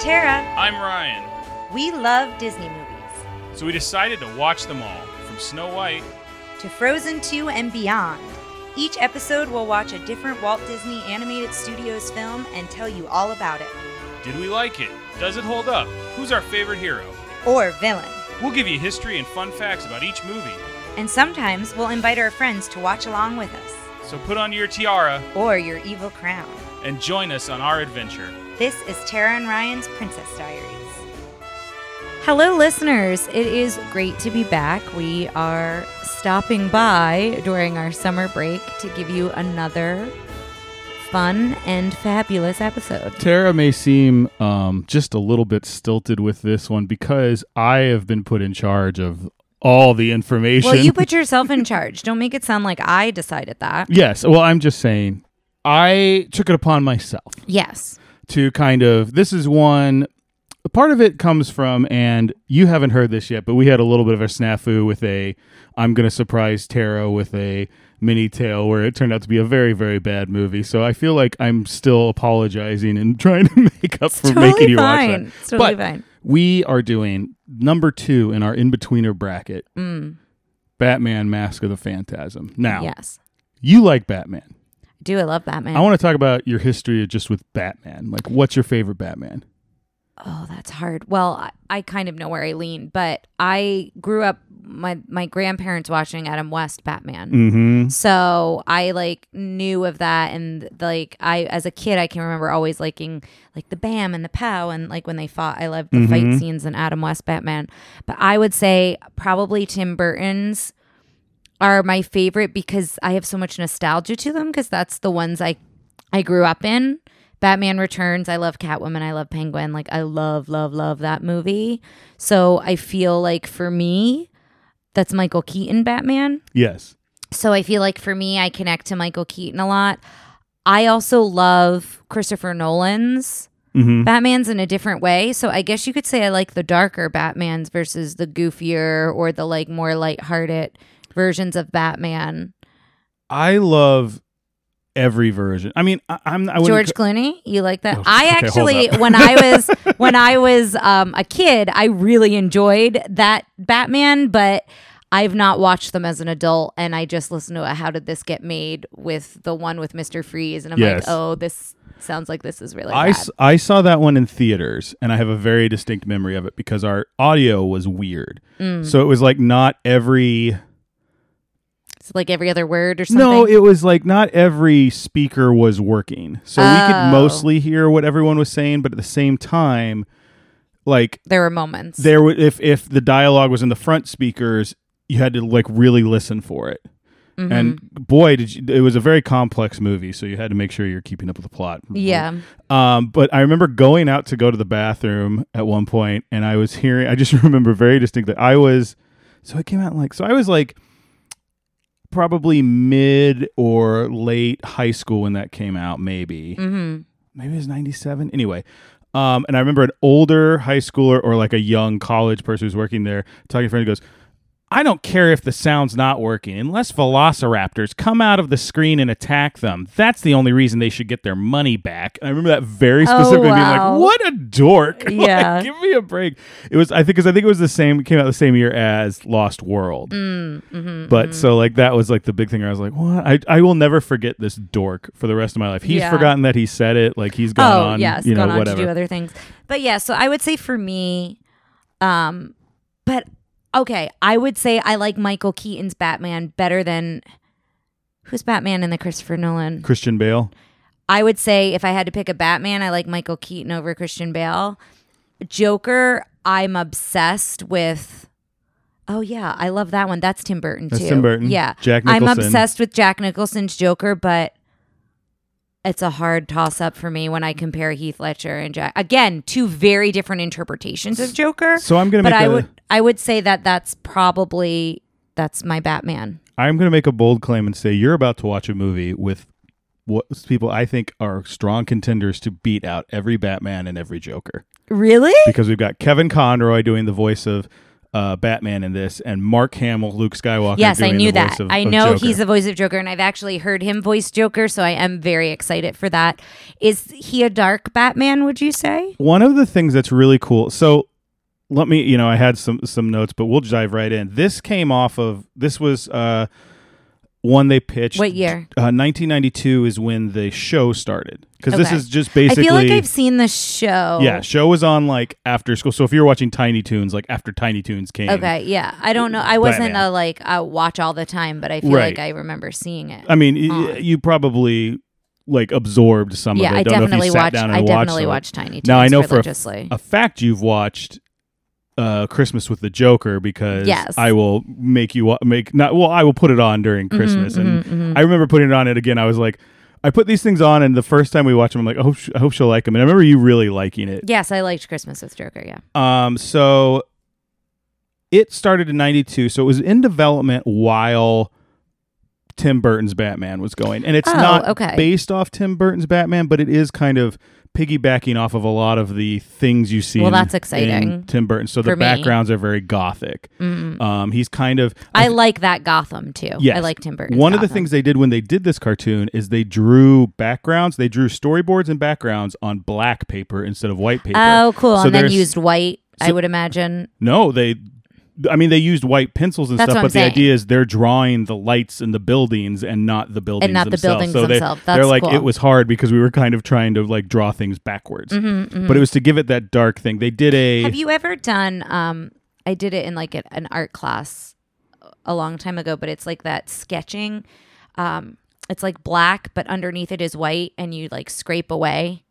Tara. I'm Ryan. We love Disney movies. So we decided to watch them all, from Snow White. To Frozen 2 and beyond. Each episode will watch a different Walt Disney Animated Studios film and tell you all about it. Did we like it? Does it hold up? Who's our favorite hero? Or villain. We'll give you history and fun facts about each movie. And sometimes we'll invite our friends to watch along with us. So put on your tiara Or your evil crown. and join us on our adventure. This is Tara and Ryan's Princess Diaries. Hello, listeners. It is great to be back. We are stopping by during our summer break to give you another fun and fabulous episode. Tara may seem um, just a little bit stilted with this one because I have been put in charge of all the information. Well, you put yourself in charge. Don't make it sound like I decided that. yes. Well, I'm just saying, I took it upon myself Yes. To kind of. This is one. Part of it comes from, and you haven't heard this yet, but we had a little bit of a snafu with a. I'm going to surprise Tara with a mini tale where it turned out to be a very, very bad movie. So I feel like I'm still apologizing and trying to make up for Totally making you watch fine. that. It's totally But fine. We are doing number two in our in betweener bracket Mm, Batman Mask of the Phantasm. Now, yes. you like Batman. Do. I love Batman. I want to talk about your history just with Batman. Like, what's your favorite Batman? Oh, that's hard. Well, I, I kind of know where I lean, but I grew up my my grandparents watching Adam West Batman. Mm-hmm. So I like knew of that and like I as a kid I can remember always liking like the bam and the pow and like when they fought I loved the fight Mhm. scenes in Adam West Batman. But I would say probably Tim Burton's are my favorite because I have so much nostalgia to them because that's the ones I I grew up in. Batman Returns, I love Catwoman, I love Penguin, like I love love love that movie. So I feel like for me that's Michael Keaton Batman. Yes. So I feel like for me, I connect to Michael Keaton a lot. I also love Christopher Nolan's Mm-hmm. Batman's in a different way. So I guess you could say I like the darker Batmans versus the goofier or the like more lighthearted versions of Batman. I love every version. I mean, I, I'm I George Clooney, you like that? Oh, I okay, actually, when I was when I was um, a kid, I really enjoyed that Batman, but I've not watched them as an adult, and I just listened to a How Did This Get Made with the one with Mister Freeze, and I'm Yes. like, oh, this sounds like this is really I, bad. saw that one in theaters and I have a very distinct memory of it because our audio was weird. Mm. So it was like not every It's like every other word or something. No, it was like not every speaker was working. So we Oh. could mostly hear what everyone was saying, but at the same time, like there were moments. there would if if the dialogue was in the front speakers, you had to like really listen for it. And boy, did you, it was a very complex movie, so you had to make sure you're keeping up with the plot. yeah, Um, but I remember going out to go to the bathroom at one point, and I was hearing. I just remember very distinctly. I was so it came out like so. I was like probably mid or late high school when that came out. Maybe hmm maybe it was ninety seven. Anyway. Um, and I remember an older high schooler or like a young college person who's working there talking to a friend who goes, I don't care if the sound's not working. Unless velociraptors come out of the screen and attack them, that's the only reason they should get their money back. I remember that very Oh, specifically being like, what a dork. Like, Yeah. give me a break. It was, I think, because I think it was the same, came out the same year as Lost World. mm, hmm But so, like, that was like the big thing. I was like, what? I, I will never forget this dork for the rest of my life. He's Yeah. forgotten that he said it. Like, he's gone oh on, yes, you know, gone on whatever. to do other things. But yeah, so I would say for me, um, but okay, I would say I like Michael Keaton's Batman better than who's Batman in the Christopher Nolan. Christian Bale. I would say if I had to pick a Batman, I like Michael Keaton over Christian Bale. Joker, I'm obsessed with. Oh yeah, I love that one. That's Tim Burton That's too. Tim Burton. Yeah, Jack I'm obsessed with Jack Nicholson's Joker, but it's a hard toss up for me when I compare Heath Ledger and Jack. Again, two very different interpretations of Joker. So I'm gonna but make I a- would I would say that that's probably that's my Batman. I'm going to make a bold claim and say you're about to watch a movie with what people I think are strong contenders to beat out every Batman and every Joker Really? because we've got Kevin Conroy doing the voice of uh, Batman in this, and Mark Hamill, Luke Skywalker. Yes, I knew that. of- I know he's the voice of Joker, and I've actually heard him voice Joker, so I am very excited for that. Is he a dark Batman? Would you say? one of the things that's really cool. So let me, you know, I had some some notes, but we'll dive right in. This came off of this was uh one they pitched. What year? Uh, 1992 is when the show started because this is just basically. I feel like I've seen the show. yeah, show was on like after school. So if you're watching Tiny Toons, like after Tiny Toons came, Okay, yeah. I don't know. I wasn't Batman. a like a watch all the time, but I feel Right. like I remember seeing it. I mean, on. you probably like absorbed some yeah, of it. I Don't know if you definitely sat watched. down and I watched definitely it. watched Tiny Toons Now I know for a a fact you've watched uh Christmas with the Joker because Yes. I will make you make not well I will put it on during Christmas and mhm, I remember putting it on it again I was like I put these things on and the first time we watched them I'm like I hope, sh- I hope she'll like them and I remember you really liking it yes, I liked Christmas with Joker. Yeah. um so it started in 92 so it was in development while Tim Burton's Batman was going and it's Oh, not okay. based off Tim Burton's Batman but it is kind of piggybacking off of a lot of the things you see Well, in- that's in exciting Tim Burton so the me. backgrounds are very gothic Mm. um he's kind of I like that Gotham too. Yes. I like Tim Burton. one of the things they did when they did this cartoon is they drew backgrounds they drew storyboards and backgrounds on black paper instead of white paper Oh, cool. So and then used white. I would imagine. No, they. I mean, they used white pencils and That's stuff, but I'm the saying. idea is they're drawing the lights and the buildings and not the buildings and not the themselves. buildings so they- themselves. They're like cool. it was hard because we were kind of trying to like draw things backwards, Mm-hmm, but it was to give it that dark thing. They did a. Have you ever done? Um, I did it in like a, an art class a long time ago, but it's like that sketching. Um, it's like black, but underneath it is white, and you like scrape away,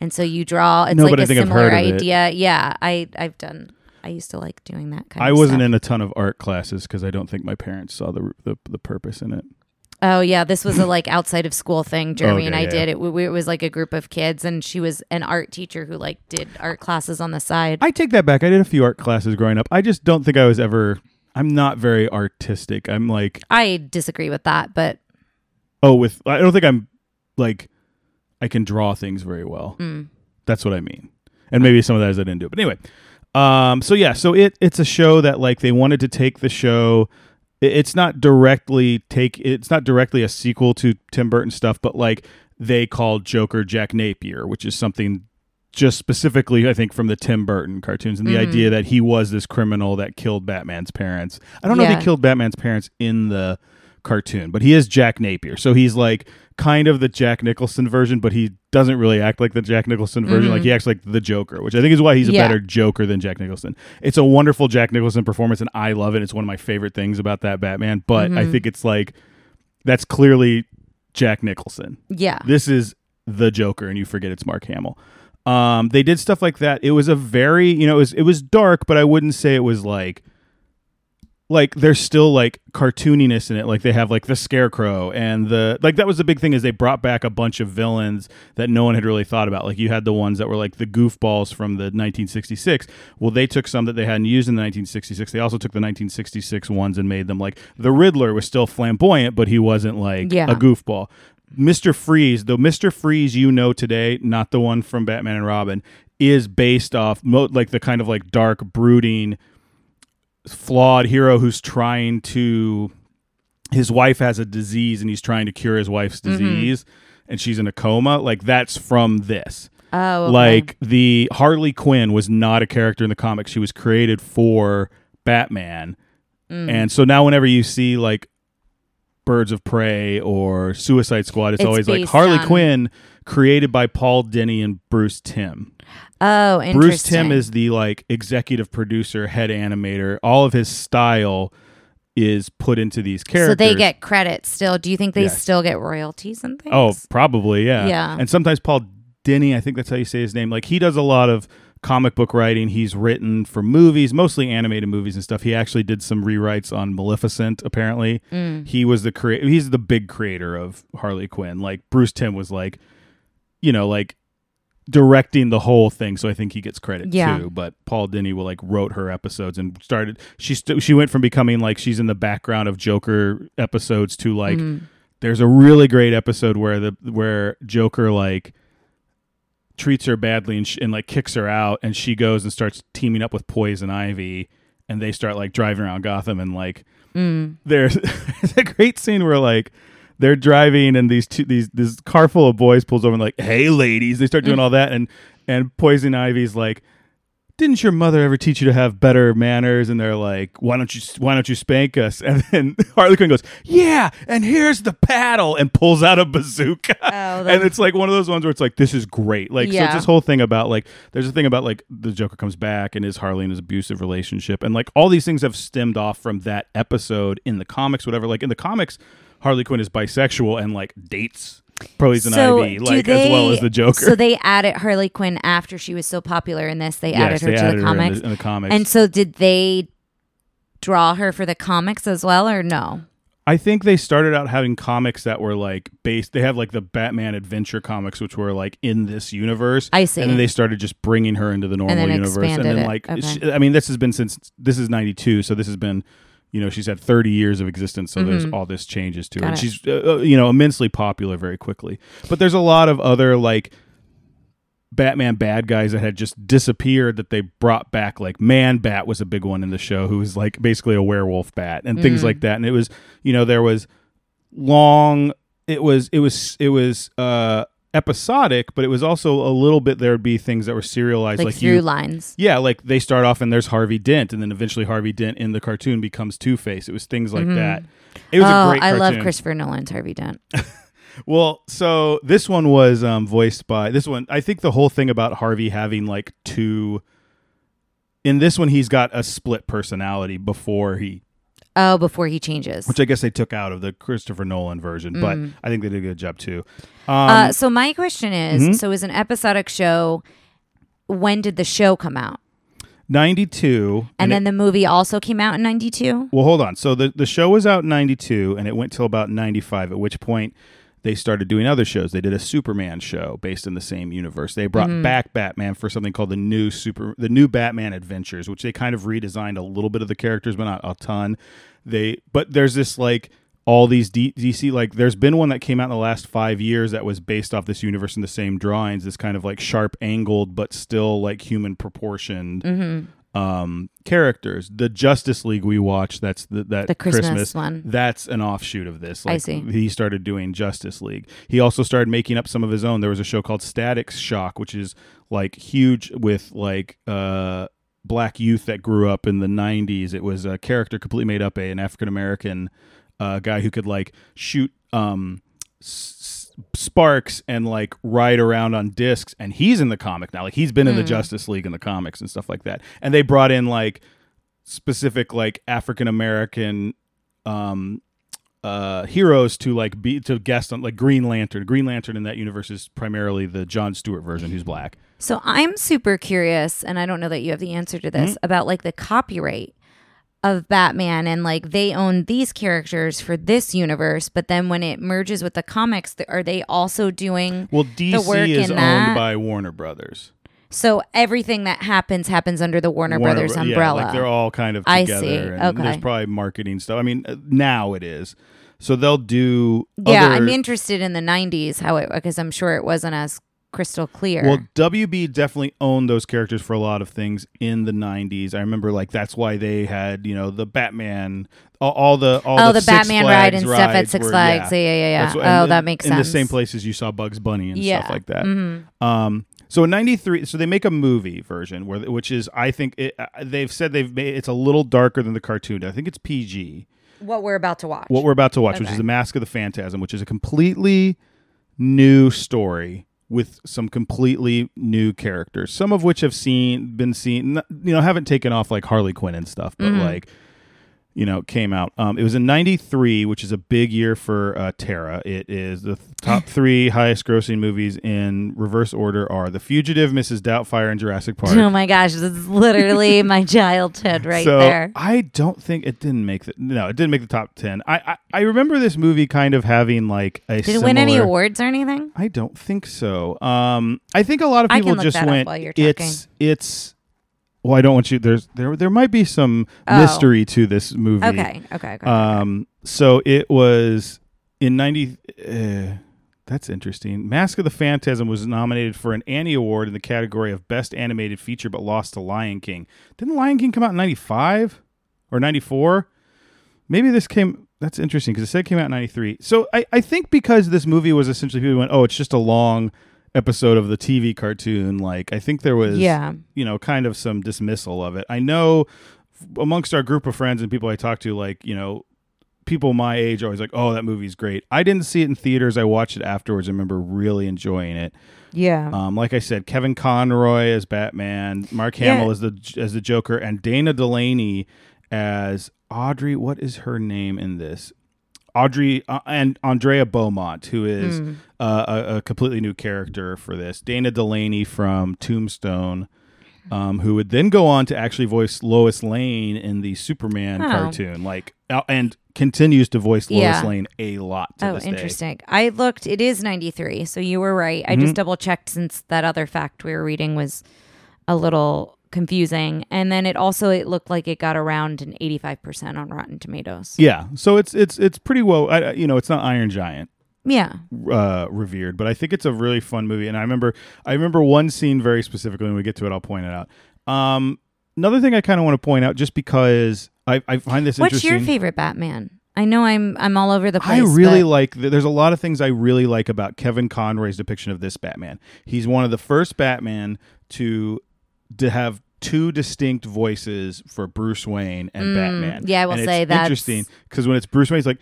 and so you draw. It's No, like a similar idea. Yeah, I I've done. I used to like doing that kind. Of I of wasn't stuff. in a ton of art classes because I don't think my parents saw the, the the purpose in it. Oh yeah, this was a like outside of school thing. Jeremy and I yeah, did it. We- it was like a group of kids, and she was an art teacher who like did art classes on the side. I take that back. I did a few art classes growing up. I just don't think I was ever. I'm not very artistic. I'm like, I disagree with that, but oh, with I don't think I'm like I can draw things very well. mm, That's what I mean. And maybe some of that is I didn't do it. But anyway, um, so yeah, so it it's a show that like they wanted to take the show. It's not directly take. It's not directly a sequel to Tim Burton stuff, but like they called Joker Jack Napier, which is something just specifically I think from the Tim Burton cartoons and the Mhm. idea that he was this criminal that killed Batman's parents. I don't know if he killed Batman's parents in the cartoon, but he is Jack Napier. So he's like kind of the Jack Nicholson version, but he doesn't really act like the Jack Nicholson version. Mhm. Like he acts like the Joker, which I think is why he's a Yeah. better Joker than Jack Nicholson. It's a wonderful Jack Nicholson performance, and I love it. It's one of my favorite things about that Batman. But I Mhm. think it's like that's clearly Jack Nicholson. yeah, This is the Joker, and you forget it's Mark Hamill. Um, they did stuff like that. It was a very, you know, it was it was dark, but I wouldn't say it was like like there's still like cartooniness in it. Like they have like the scarecrow and the like that was the big thing is they brought back a bunch of villains that no one had really thought about. Like you had the ones that were like the goofballs from the 1966 well they took some that they hadn't used in the 1966 they also took the 1966 ones and made them like the riddler was still flamboyant but he wasn't like Yeah. a goofball. Mr freeze the mr freeze you know today not the one from batman and robin is based off mo- like the kind of like dark brooding flawed hero who's trying to his wife has a disease and he's trying to cure his wife's Mm-hmm. disease and she's in a coma like that's from this oh, okay. like the harley quinn was not a character in the comics she was created for batman Mm. and so now whenever you see like birds of prey or suicide squad it's, It's always like harley on- quinn created by paul dini and bruce timm oh, interesting. Bruce Timm is the like executive producer, head animator. All of his style is put into these characters. so they get credit still. Do you think they Yes. still get royalties and things? Oh, probably, yeah. Yeah. And sometimes Paul Dini, I think that's how you say his name. Like he does a lot of comic book writing. He's written for movies, mostly animated movies and stuff. He actually did some rewrites on Maleficent. Apparently, Mm. he was the creator. He's the big creator of Harley Quinn. Like Bruce Timm was like, you know, like directing the whole thing. So I think he gets credit Yeah. too. But Paul Dini will like wrote her episodes and started. She st- she went from becoming like she's in the background of Joker episodes to like Mhm. there's a really great episode where the where Joker like treats her badly and, sh- and like kicks her out and she goes and starts teaming up with Poison Ivy and they start like driving around Gotham and like Mm. there's, there's a great scene where like they're driving and these two these this car full of boys pulls over and like hey ladies they start Mm. doing all that and and Poison Ivy's like didn't your mother ever teach you to have better manners? And they're like why don't you why don't you spank us? And then Harley Quinn goes yeah and here's the paddle and pulls out a bazooka. Oh, and it's like one of those ones where it's like this is great. Like so Yeah. it's this whole thing about like there's a thing about like the Joker comes back and is Harley in his abusive relationship. And like all these things have stemmed off from that episode in the comics whatever. Like in the comics Harley Quinn is bisexual and like dates Poison so Ivy like as well as the Joker So they added Harley Quinn after she was so popular in this. They added her they to added the her in comics. the, in the comics And so did they draw her for the comics as well or no? I think they started out having comics that were like based. They have like the Batman Adventure comics, which were like in this universe. I see. And then they started just bringing her into the normal then universe. And then like, Okay. she- I mean, this has been since this is '92, so this has been, you know, she's had 30 years of existence. So there's all this changes to her. Mm-hmm. And it. she's, uh, uh, you know, immensely popular very quickly. But there's a lot of other like. Batman bad guys that had just disappeared that they brought back like Man Bat was a big one in the show who was like basically a werewolf bat and things Mm. like that and it was you know there was long it was it was it was uh episodic but it was also a little bit there would be things that were serialized Like, like, through you lines. yeah like they start off and there's Harvey Dent and then eventually Harvey Dent in the cartoon becomes Two-Face it was things like that it was oh, a great I cartoon. love Christopher Nolan's Harvey Dent. Well, so this one was um, voiced by this one. I think the whole thing about Harvey having like two. In this one, he's got a split personality before he, Oh, before he changes. which I guess they took out of the Christopher Nolan version, but I think they did a good job too. Um, Mm. uh, so my question is: mhm. so is an episodic show? When did the show come out? Ninety-two, And, it- then the movie also came out in '92. well, hold on. So the the show was out in ninety-two, and it went till about ninety-five. At which point. They started doing other shows. They did a Superman show based in the same universe. They brought back Batman for something called the new Super, the new Batman Adventures, which they kind of redesigned a little bit of the characters, but not a ton. They, but there's this like all these D- DC like there's been one that came out in the last five years that was based off this universe in the same drawings. This kind of like sharp angled but still like human proportioned Mm-hmm. Um characters. The Justice League we watched that's the, that The Christmas one. That's an offshoot of this. Like, I see. He started doing Justice League. He also started making up some of his own. There was a show called Static Shock, which is like huge with like uh black youth that grew up in the 90s. It was a character completely made up, a, an African American uh, guy who could like shoot um s- sparks and like ride around on discs and he's in the comic now. Like he's been in the justice league in the comics and stuff like that. And they brought in like specific like african american um uh heroes to like be to guest on like green lantern. Green lantern in that universe is primarily the john stewart version who's black. So I'm super curious, and I don't know that you have the answer to Mm-hmm. this about like the copyright of Batman and like they own these characters for this universe, but then when it merges with the comics, th- are they also doing well the dc work is in owned that? by warner brothers so everything that happens happens under the Warner, Warner Brothers Bro- yeah, umbrella? like they're all kind of I see. And Okay. There's probably marketing stuff. I mean, uh, now it is. So they'll do. yeah, other- I'm interested in the '90s how it because I'm sure it wasn't as crystal clear. Well, WB definitely owned those characters for a lot of things in the '90s. I remember, like that's why they had, you know, the Batman, all, all the all oh, the, the, Six Batman ride and stuff at Six were- Flags. Yeah, yeah, yeah. yeah. What- oh, and- that makes in sense. In the same places you saw Bugs Bunny and Yeah. stuff like that. Mhm. Um, so in '93, so they make a movie version where, which is, I think, it, uh, they've said they've made it's a little darker than the cartoon. I think it's PG. What we're about to watch. what we're about to watch, which is The Mask of the Phantasm, which is a completely new story with some completely new characters, some of which have seen been seen, you know, haven't taken off like Harley Quinn and stuff, but Mm-hmm. like you know, came out. Um, it was in '93, which is a big year for uh, Tara. It is the th- top three highest grossing movies in reverse order are The Fugitive, Mrs. Doubtfire, and Jurassic Park. Oh my gosh, this is literally my childhood right so there. I don't think it didn't make the no, it didn't make the top ten. I I, I remember this movie kind of having like a Did it win any awards or anything? I don't think so. Um, I think a lot of people just went. it's it's. Well, I don't want you. There's there there might be some Oh. mystery to this movie. Okay, okay, okay. Um. So it was in ninety. Uh, That's interesting. Mask of the Phantasm was nominated for an Annie Award in the category of Best Animated Feature, but lost to Lion King. Didn't Lion King come out in '95 or '94? Maybe this came. That's interesting because it said it came out in '93. So I, I think because this movie was essentially people went, oh, it's just a long episode of the TV cartoon. Like I think there was, Yeah. you know, kind of some dismissal of it. I know amongst our group of friends and people I talk to, like you know, people my age are always like, "Oh, that movie's great." I didn't see it in theaters. I watched it afterwards. I remember really enjoying it. Yeah. Um, like I said, Kevin Conroy as Batman, Mark Hamill Yeah. as the as the Joker, and Dana Delany as Audrey. What is her name in this? Audrey uh, and Andrea Beaumont, who is Hmm. uh, a, a completely new character for this. Dana Delany from Tombstone, um, who would then go on to actually voice Lois Lane in the Superman Oh. cartoon, like uh, and continues to voice Lois Yeah. Lane a lot. To Oh, this day. interesting. I looked, it is 93. So you were right. I Mm-hmm. just double checked since that other fact we were reading was a little confusing. And then it also, it looked like it got around an 85% on Rotten Tomatoes. Yeah, so it's it's it's pretty well. I, you know, it's not Iron Giant. Yeah. uh, revered, but I think it's a really fun movie. And I remember, I remember one scene very specifically. When we get to it, I'll point it out. Um, another thing I kind of want to point out, just because I, I find this interesting. What's your favorite Batman? I know I'm I'm all over the place. I really but- like. There's a lot of things I really like about Kevin Conroy's depiction of this Batman. He's one of the first Batman to to have two distinct voices for Bruce Wayne and Batman. Mm, yeah, I will And say that interesting because when it's Bruce Wayne, he's like.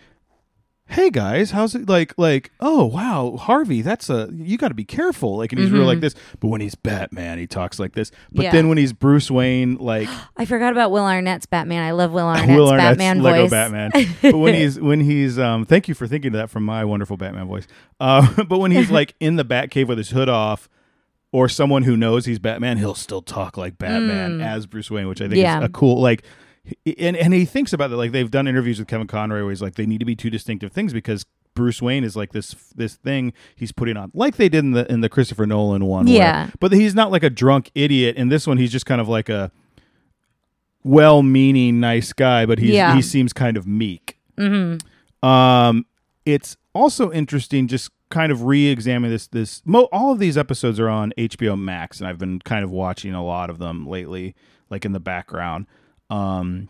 Hey guys, how's it like? Like, oh wow, Harvey, that's a you got to be careful. Like, and he's real like this. But when he's Batman, he talks like this. But Mm-hmm. Yeah. then when he's Bruce Wayne, like I forgot about Will Arnett's Batman. I love Will Arnett's Will Arnett's Batman Lego voice. Batman. But when he's when he's um, thank you for thinking of that from my wonderful Batman voice. Uh, but when he's like in the Batcave with his hood off, or someone who knows he's Batman, he'll still talk like Batman as Bruce Wayne, which I think Mm. Yeah. is a cool like. And and he thinks about that like they've done interviews with Kevin Conroy where he's like they need to be two distinctive things because Bruce Wayne is like this this thing he's putting on like they did in the in the Christopher Nolan one. where- Yeah. but he's not like a drunk idiot. In this one, he's just kind of like a well-meaning, nice guy, but he's, Yeah. he seems kind of meek. Mm-hmm. Um, it's also interesting, just kind of re-examine this. This mo- all of these episodes are on HBO Max, and I've been kind of watching a lot of them lately, like in the background. Um,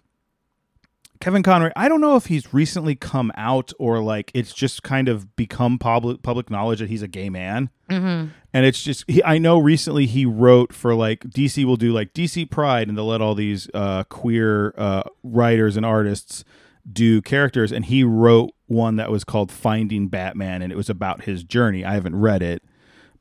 Kevin Conroy, I don't know if he's recently come out or like it's just kind of become public public knowledge that he's a gay man. Mm-hmm. And it's just he, I know recently he wrote for like DC will do like DC Pride and they'll let all these uh, queer uh, writers and artists do characters, and he wrote one that was called Finding Batman, and it was about his journey. I haven't read it,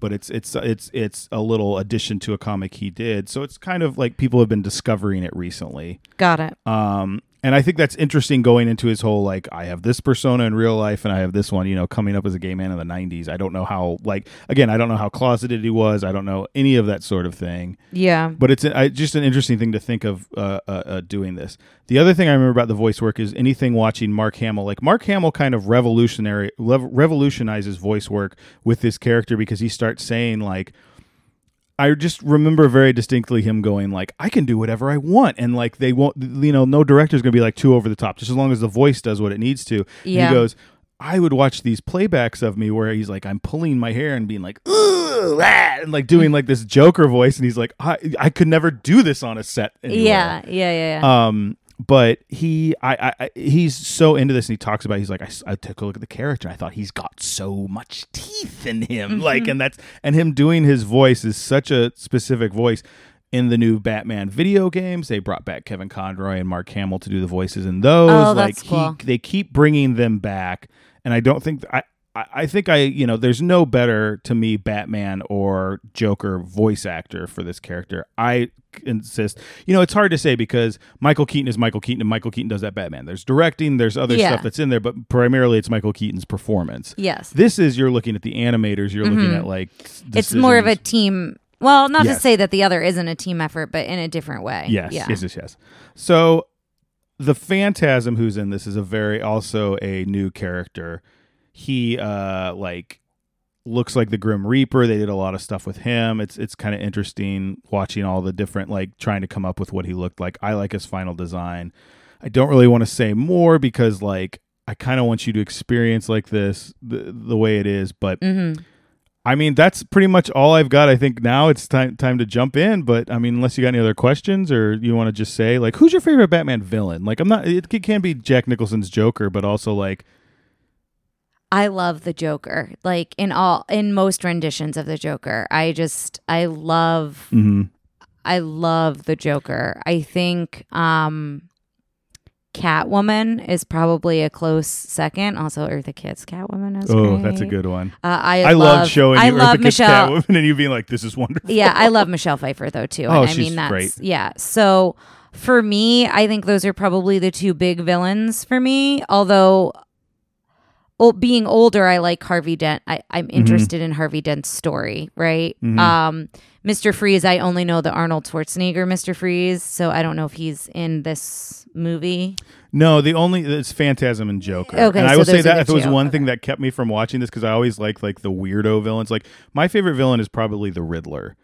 but it's it's it's it's a little addition to a comic he did. So it's kind of like people have been discovering it recently. Got it. Um, and I think that's interesting going into his whole like I have this persona in real life and I have this one, you know, coming up as a gay man in the '90s. I don't know how like again, I don't know how closeted he was. I don't know any of that sort of thing. Yeah. But it's a, I, just an interesting thing to think of uh, uh, uh, doing this. The other thing I remember about the voice work is anything watching Mark Hamill. Like Mark Hamill kind of revolutionary lev- revolutionizes voice work with this character because he starts saying like. I just remember very distinctly him going like, "I can do whatever I want," and like they won't, you know, no director's gonna be like too over the top, just as long as the voice does what it needs to. And Yeah. he goes, I would watch these playbacks of me where he's like, I'm pulling my hair and being like, Ugh, ah," and like doing like this Joker voice, and he's like, I I could never do this on a set. Anywhere. Yeah. Yeah. Yeah. yeah. Um, but he, I, I, he's so into this, and he talks about. He's like, I, I took a look at the character. and I thought he's got so much teeth in him, like, mm-hmm. and that's and him doing his voice is such a specific voice. In the new Batman video games, they brought back Kevin Conroy and Mark Hamill to do the voices in those. Oh, like cool. he, they keep bringing them back, and I don't think. I I think I, you know, there's no better to me Batman or Joker voice actor for this character. I insist. You know, it's hard to say because Michael Keaton is Michael Keaton and Michael Keaton does that Batman. There's directing, there's other Yeah. stuff that's in there, but primarily it's Michael Keaton's performance. yes. This is you're looking at the animators, you're looking at like Mm-hmm. It's more of a team. Well, not Yes. to say that the other isn't a team effort, but in a different way. Yes, Yeah. yes, yes, yes. So the Phantasm who's in this is a very also a new character. He uh like looks like the Grim Reaper. They did a lot of stuff with him. It's it's kind of interesting watching all the different like trying to come up with what he looked like. I like his final design. I don't really want to say more because like I kind of want you to experience like this the the way it is, but hmm I mean, that's pretty much all I've got. I think now it's time time to jump in. But I mean, unless you got any other questions or you want to just say like, who's your favorite Batman villain? Like, I'm not. It, it can be Jack Nicholson's Joker, but also like, I love the Joker. Like in all in most renditions of the Joker. I just I love mhm. I love the Joker. I think um Catwoman is probably a close second. Also, Eartha Kitt's Catwoman is oh, great. that's a good one. Uh, I I love, love showing I you love Eartha Kitt's Michelle. Catwoman and you being like, this is wonderful. yeah, I love Michelle Pfeiffer though too. Oh, and I she's mean that's great. yeah. So for me, I think those are probably the two big villains for me. Although well, being older, I like Harvey Dent. I, I'm Mm-hmm. interested in Harvey Dent's story, right? Mhm. Um, Mr. Freeze, I only know the Arnold Schwarzenegger Mr. Freeze, so I don't know if he's in this movie. No, the only it's Phantasm and Joker. Okay, and I so will say that if it was one Okay. thing that kept me from watching this because I always like like the weirdo villains. Like my favorite villain is probably the Riddler.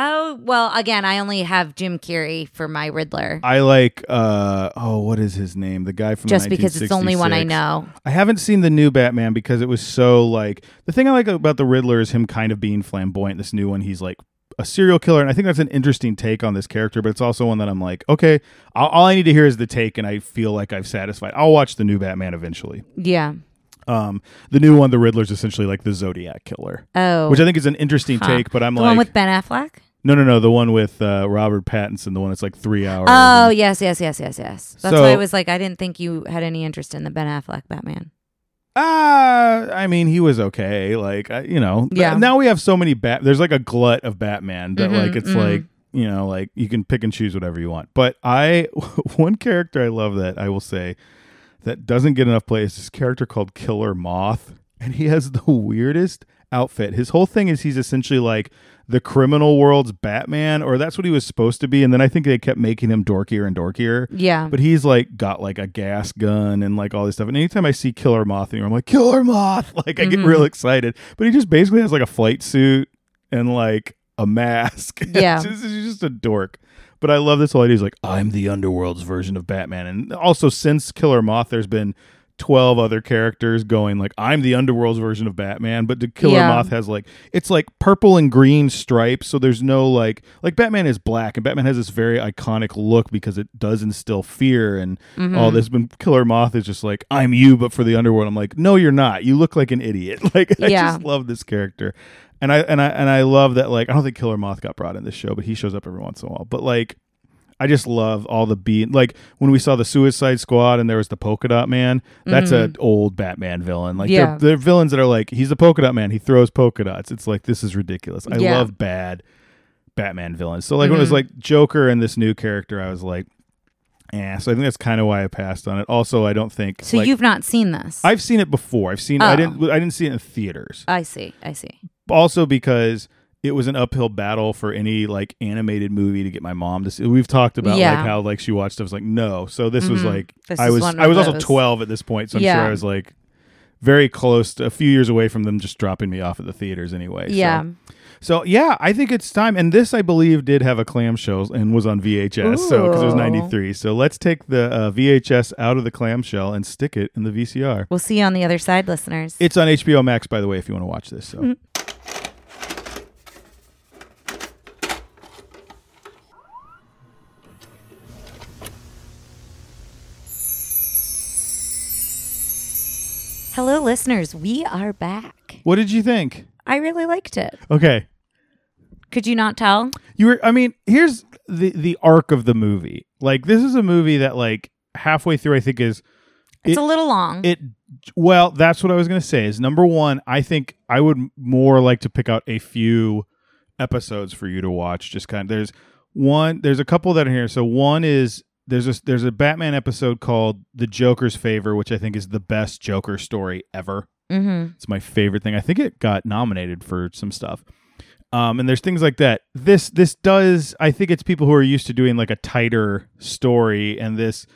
Oh well, again, I only have Jim Carrey for my Riddler, I like uh oh what is his name? The guy from just because it's the only one I know. I haven't seen the new Batman because it was so like the thing I like about the Riddler is him kind of being flamboyant. This new one, he's like a serial killer, and I think that's an interesting take on this character. But it's also one that I'm like, okay, all, all I need to hear is the take, and I feel like I've satisfied. I'll watch the new Batman eventually. Yeah. Um, the new one, the Riddler's essentially like the Zodiac killer, Oh, which I think is an interesting Huh. take. But I'm the like, one with Ben Affleck. No, no, no, the one with uh, Robert Pattinson, the one that's like three hours. Oh yes, yes, yes, yes, yes. That's So- why I was like, I didn't think you had any interest in the Ben Affleck Batman. Ah, I mean, he was okay. Like, I, you know, Yeah. now we have so many bat. There's like a glut of Batman that, Mhm, like, it's mhm. like you know, like you can pick and choose whatever you want. But I, one character I love that I will say that doesn't get enough play is this character called Killer Moth, and he has the weirdest outfit. His whole thing is he's essentially like the criminal world's Batman, or that's what he was supposed to be. And then I think they kept making him dorkier and dorkier. Yeah. But he's like got like a gas gun and like all this stuff. And anytime I see Killer Moth anywhere, I'm like, Killer Moth! Like I get Mhm. real excited. But he just basically has like a flight suit and like a mask. Yeah. Just- he's just a dork. But I love this whole idea. He's like, I'm the underworld's version of Batman. And also since Killer Moth, there's been 12 other characters going like I'm the underworld's version of Batman, but the Killer Yeah. Moth has like it's like purple and green stripes, so there's no like like Batman is black and Batman has this very iconic look because it does instill fear and Mhm. all this. But Killer Moth is just like I'm you, but for the underworld. I'm like, no, you're not. You look like an idiot. Like I Yeah. just love this character, and I and I and I love that. Like I don't think Killer Moth got brought in this show, but he shows up every once in a while. But like. I just love all the beat. Like when we saw the Suicide Squad and there was the Polka Dot Man. That's an old Batman villain. Like Mm-hmm. Yeah. they're, they're villains that are like he's a polka dot man. He throws polka dots. It's like this is ridiculous. I Yeah. love bad Batman villains. So like when it was Mhm. like Joker and this new character, I was like, Yeah, So I think that's kind of why I passed on it. Also, I don't think So like, you've not seen this? I've seen it before. I've seen. I Oh. didn't. I didn't see it in theaters. I see. I see. Also because it was an uphill battle for any like animated movie to get my mom to see. We've talked about Yeah. like how like she watched. was like, no. So this was Mhm. like This I was. I was also those. twelve at this point, so I'm Yeah. sure I was like very close, to, a few years away from them just dropping me off at the theaters anyway. so- Yeah. So yeah, I think it's time. And this, I believe, did have a clamshell and was on VHS. So because it was '93. So let's take the uh, VHS out of the clamshell and stick it in the VCR. We'll see you on the other side, listeners. It's on HBO Max, by the way, if you want to watch this. So. Hello, listeners. We are back. What did you think? I really liked it. Okay, Could you not tell? you were. I mean, here's the the arc of the movie. Like this is a movie that like halfway through, I think is It's It- a little long. it. Well, that's what I was gonna say. Is number one, I think I would more like to pick out a few episodes for you to watch. Just kind of there's one. There's a couple that are here. So one is there's a there's a Batman episode called The Joker's Favor, which I think is the best Joker story ever. mm-hmm. It's my favorite thing. I think it got nominated for some stuff. Um, and there's things like that. This this does. I think it's people who are used to doing like a tighter story, and this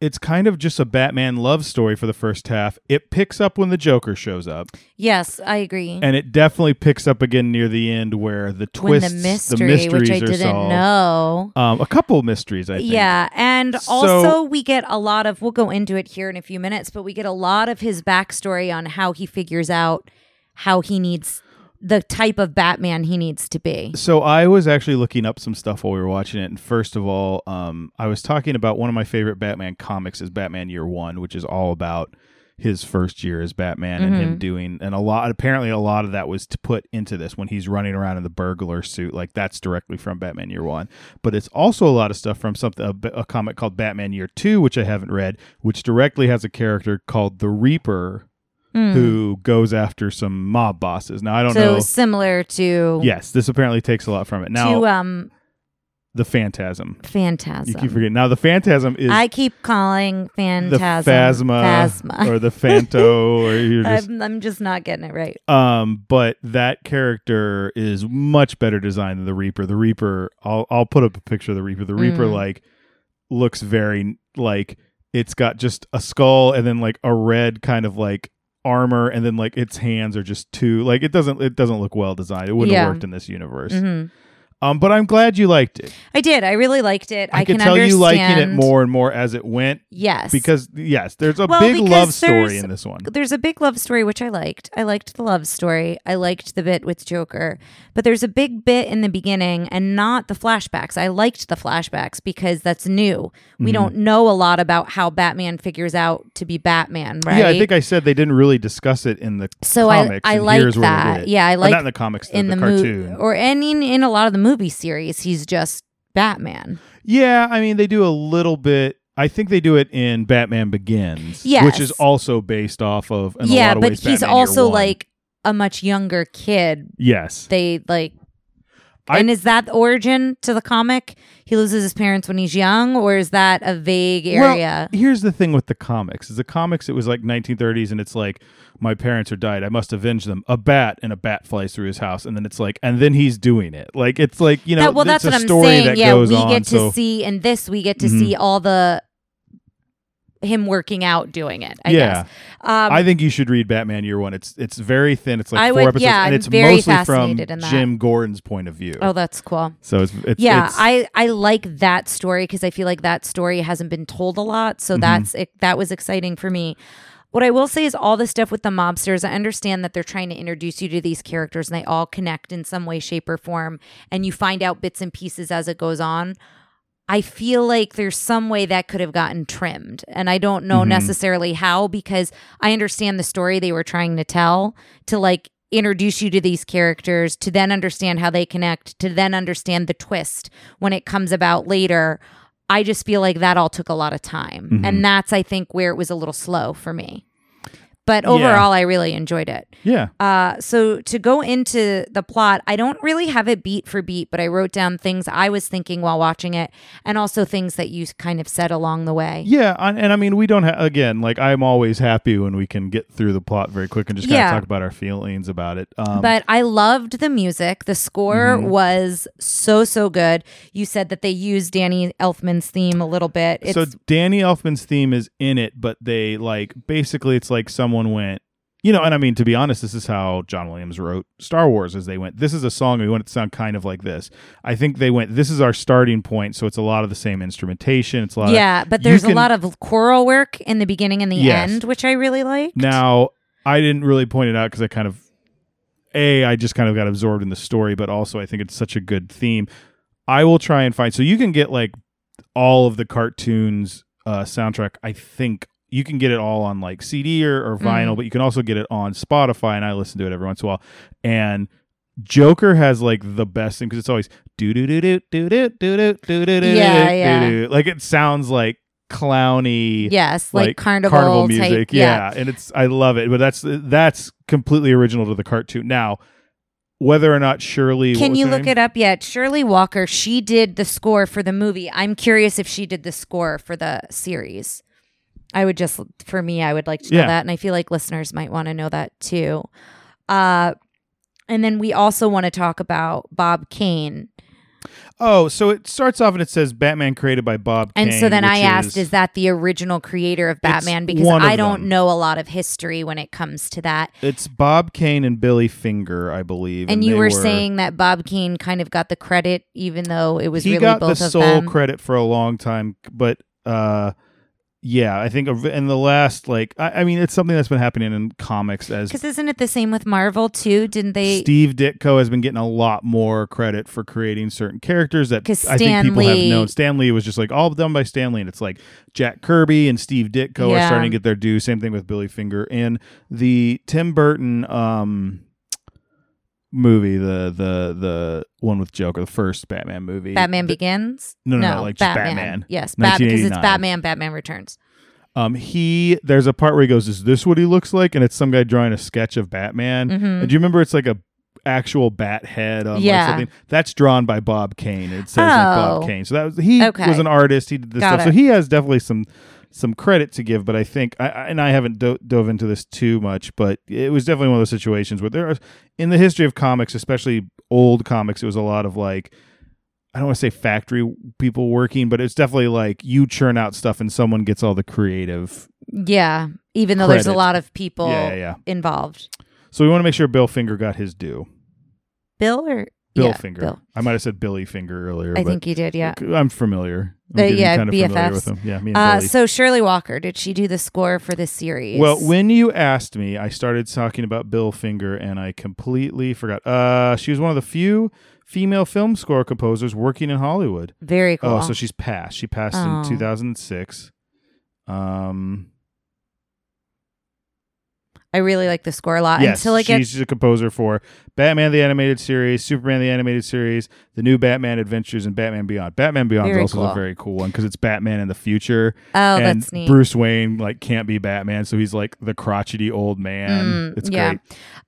it's kind of just a Batman love story for the first half. It picks up when the Joker shows up, Yes, I agree. and it definitely picks up again near the end where the when twists, the mystery, mysteries which I are didn't solved. know. Um, a couple of mysteries, I think. Yeah, and So- also we get a lot of. We'll go into it here in a few minutes, but we get a lot of his backstory on how he figures out how he needs the type of Batman he needs to be. So I was actually looking up some stuff while we were watching it, and first of all, um, I was talking about one of my favorite Batman comics is Batman Year One, which is all about his first year as Batman and Mm-hmm. him doing and a lot. Apparently, a lot of that was to put into this when he's running around in the burglar suit. Like that's directly from Batman Year One, but it's also a lot of stuff from something a, a comic called Batman Year Two, which I haven't read, which directly has a character called the Reaper. Who goes after some mob bosses? Now I don't so know. similar to Yes, this apparently takes a lot from it. Now, to um the Phantasm. Phantasm. You keep forgetting. Now the Phantasm is I keep calling the Phantasm Phasma, Phasma. or the Phanto or you're just I'm, I'm just not getting it right. um but that character is much better designed than the Reaper. The Reaper I'll I'll put up a picture of the Reaper. The Reaper Mm. like looks very like it's got just a skull and then like a red kind of like armor and then like its hands are just two like it doesn't it doesn't look well designed. It wouldn't Yeah. have worked in this universe. hmm Um but I'm glad you liked it. I did. I really liked it. I, I, can, tell you liking it more and more as it went Yes, because yes, there's a Well, big love story in this one. there's a big love story which I liked. I liked the love story. I liked the bit with Joker. But there's a big bit in the beginning and not the flashbacks. I liked the flashbacks because that's new. Mm-hmm. We don't know a lot about how Batman figures out to be Batman, right? Yeah, I think I said they didn't really discuss it in the so I. I like that. Yeah, I like not in the comics, the, in the, the, cartoon. or and in, in a lot of the movie series, he's just Batman. yeah, I mean they do a little bit. I think they do it in Batman Begins, Yes. which is also based off of. Yeah, lot of but ways, he's Batman also like a much younger kid. yes, They like I- and is that the origin to the comic? He loses his parents when he's young, or is that a vague area? Well, here's the thing with the comics: is the comics it was like 1930s, and it's like my parents are died, I must avenge them. A bat and a bat flies through his house, and then it's like, and then he's doing it. Like it's like you know, that, well, it's that's a what I'm story saying. that Yeah, we on. get to so see in this, we get to Mhm. see all the him working out doing it. I yeah, guess. Um, I think you should read Batman Year One. It's it's very thin. It's like I four would- episodes, yeah, and it's mostly from. Jim Gordon's point of view. oh, that's cool. So it's, it's yeah, it's- I I like that story because I feel like that story hasn't been told a lot. So Mm-hmm. that's it, that was exciting for me. What I will say is all the stuff with the mobsters. I understand that they're trying to introduce you to these characters and they all connect in some way, shape, or form, and you find out bits and pieces as it goes on. I feel like there's some way that could have gotten trimmed. And I don't know Mm-hmm. necessarily how because I understand the story they were trying to tell to like introduce you to these characters, to then understand how they connect, to then understand the twist when it comes about later. I just feel like that all took a lot of time. Mm-hmm. And that's, I think, where it was a little slow for me. But overall, I really enjoyed it. yeah. Uh, so to go into the plot, I don't really have it beat for beat, but I wrote down things I was thinking while watching it, and also things that you kind of said along the way. Yeah, and, and I mean, we don't have again. Like, I'm always happy when we can get through the plot very quick and just kind Yeah. of talk about our feelings about it. Um, But I loved the music. The score Mm-hmm. was so so good. You said that they used Danny Elfman's theme a little bit. It's so Danny Elfman's theme is in it, but they like basically it's like someone went, you know, and I mean to be honest, this is how John Williams wrote Star Wars. As they went, this is a song we want it to sound kind of like this. I think they went, this is our starting point, so it's a lot of the same instrumentation. It's a lot. of, yeah, but there's can- a lot of choral work in the beginning and the Yes. end, which I really like. Now, I didn't really point it out because I kind of, a, I just kind of got absorbed in the story, but also I think it's such a good theme. I will try and find so you can get like all of the cartoons uh, soundtrack. I think you can get it all on like CD or, or vinyl, Mhm. but you can also get it on Spotify, and I listen to it every once in a while. And Joker has like the best thing because it's always do do do do do do do do do do do Yeah, yeah. do like it sounds like clowny yes, like, like carnival, music type, yeah. and it's i love it but that's that's completely original to the cartoon now whether or not shirley Can you look it up yet? Shirley Walker, she did the score for the movie. I'm curious if she did the score for the series. I would just, for me, I would like to know Yeah. that. And I feel like listeners might want to know that too. Uh, and then we also want to talk about Bob Kane. Oh, so it starts off and it says Batman created by Bob. And Kane, so then I asked, is, that the original creator of Batman? Because I don't them. know a lot of history when it comes to that. it's Bob Kane and Billy Finger, I believe. And, you they were, saying that Bob Kane kind of got the credit, even though it was he really got the both of sole them. credit for a long time, but uh, yeah, I think in the last like I, I mean, it's something that's been happening in comics as Because isn't it the same with Marvel too? Didn't they? Steve Ditko has been getting a lot more credit for creating certain characters that I think people have Lee- known. Stan Lee was just like all done by Stan Lee, and it's like Jack Kirby and Steve Ditko are starting to get their due. Same thing with Billy Finger and the Tim Burton um movie, the the the one with Joker, the first Batman movie. Batman The- Begins? No, no, no, like just Batman. Yes, Bat- because it's Batman. Batman Returns. Um, he there's a part where he goes, "Is this what he looks like?" And it's some guy drawing a sketch of Batman. Mhm. And do you remember it's like a actual bat head on like Yeah. something that's drawn by Bob Kane. It says like Bob Oh. Kane. So that was he Okay. was an artist. He did this Got stuff. So he has definitely some some credit to give. But I think I, and I haven't do- dove into this too much, but it was definitely one of those situations where there are in the history of comics, especially old comics, it was a lot of like. I don't want to say factory people working, but it's definitely like you churn out stuff and someone gets all the creative. Yeah, even though there's a lot of people Yeah, yeah, yeah. involved. So we want to make sure Bill Finger got his due. Bill or Bill Finger. Bill. I might have said Billy Finger earlier. I think you did. Yeah. I'm familiar. Uh, yeah, kind of BFFs. Yeah, me and Uh, so Shirley Walker, did she do the score for this series? Well, when you asked me, I started talking about Bill Finger, and I completely forgot. Uh, she was one of the few female film score composers working in Hollywood. very cool. Oh, so she's passed. She passed Oh. in 2006. Um, I really like the score a lot. yes, Until it gets she's a composer for Batman the Animated Series, Superman the Animated Series, the new Batman Adventures, and Batman Beyond. Batman Beyond is also a very cool one because it's Batman in the future. oh, and that's neat. Bruce Wayne like can't be Batman, so he's like the crotchety old man. Mm, it's yeah. great.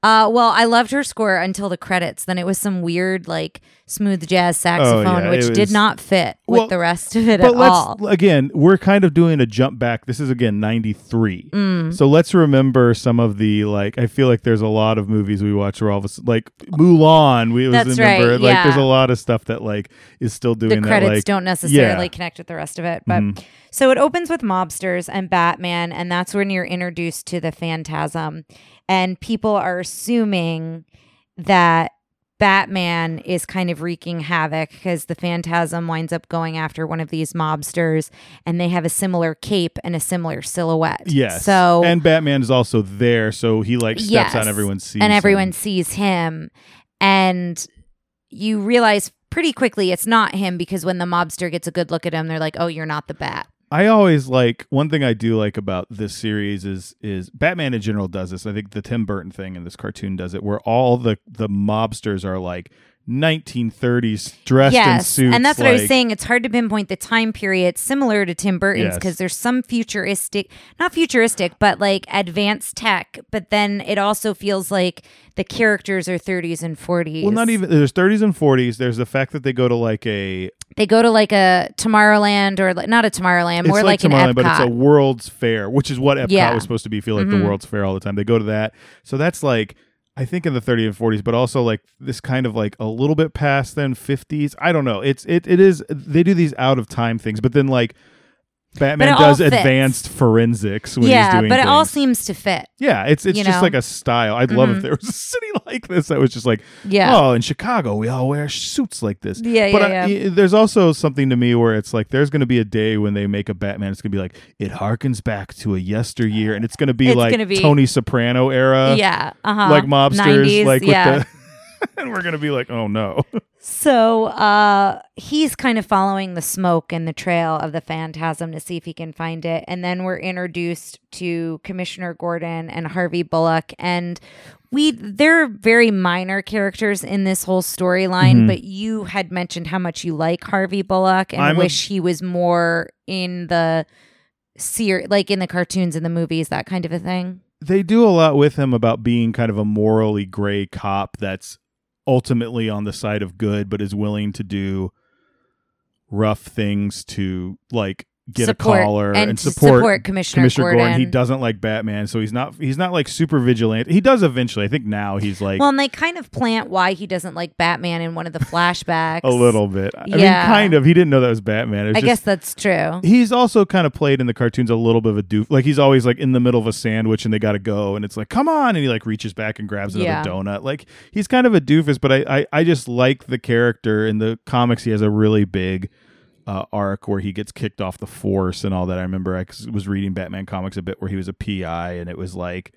Uh, well, I loved her score until the credits. Then it was some weird, like smooth jazz saxophone, Oh, yeah, which it did not fit Well, with the rest of it But at let's all. again, we're kind of doing a jump back. This is again '93, Mm. so let's remember some of the like. I feel like there's a lot of movies we watch where all of us like Mulan. We That's remember right, like there's a lot of stuff that like is still doing the that. credits like, don't necessarily yeah. connect with the rest of it. But Mhm. so it opens with mobsters and Batman, and that's when you're introduced to the Phantasm, and people are assuming that Batman is kind of wreaking havoc because the Phantasm winds up going after one of these mobsters, and they have a similar cape and a similar silhouette. Yes. So and Batman is also there, so he like steps Yes. on everyone's seat, and everyone sees him and you realize pretty quickly it's not him because when the mobster gets a good look at him they're like oh you're not the bat I always like one thing I do like about this series is is Batman in general does this. I think the Tim Burton thing in this cartoon does it, where all the the mobsters are like 1930s dressed in yes suits. and that's what i was saying it's hard to pinpoint the time period similar to tim burton's Yes. because there's some futuristic not futuristic but like advanced tech but then it also feels like the characters are 30s and 40s Well, not even there's 30s and 40s. There's the fact that they go to like a they go to like a tomorrowland or like not a tomorrowland it's more like, an Tomorrowland, Epcot. but it's a World's Fair, which is what Epcot Yeah. was supposed to be. Feel like Mhm. the World's Fair all the time. They go to that, so that's like I think in the 30s and 40s, but also like this kind of like a little bit past then 50s. I don't know. It's it it is they do these out of time things, but then like Batman does fits. advanced forensics when he's doing yeah but it all seems to fit yeah, it's it's you just know? like a style. I'd love if Mhm. there was a city like this that was just like, yeah oh, in Chicago we all wear suits like this. yeah But yeah, I, yeah. there's also something to me where it's like there's going to be a day when they make a Batman. It's going to be like it harkens back to a yesteryear, and it's going to be It's like be- Tony Soprano era, yeah, uh-huh. like mobsters, 90s, like yeah. with the. and we're going to be like, oh no, So uh he's kind of following the smoke and the trail of the phantasm to see if he can find it. And then we're introduced to Commissioner Gordon and Harvey Bullock. And we they're very minor characters in this whole storyline, Mhm. but you had mentioned how much you like Harvey Bullock and I'm a- wish he was more in the ser- like in the cartoons and the movies, that kind of a thing. they do a lot with him about being kind of a morally gray cop that's ultimately on the side of good, but is willing to do rough things to like get Support- a collar and and, support, support Commissioner Gordon. Gordon. He doesn't like Batman, so he's not he's not like super vigilant. He does eventually. I think now he's like Well, and they kind of plant why he doesn't like Batman in one of the flashbacks. a little bit. I mean, Yeah. kind of. He didn't know that was Batman. Was I just- guess that's true. He's also kind of played in the cartoons a little bit of a doof. Like he's always like in the middle of a sandwich and they got to go, and it's like, come on, and he like reaches back and grabs another Yeah. donut. Like he's kind of a doofus, but I, I I just like the character in the comics. He has a really big uh, arc where he gets kicked off the force and all that. I remember I was reading Batman comics a bit where he was a PI, and it was like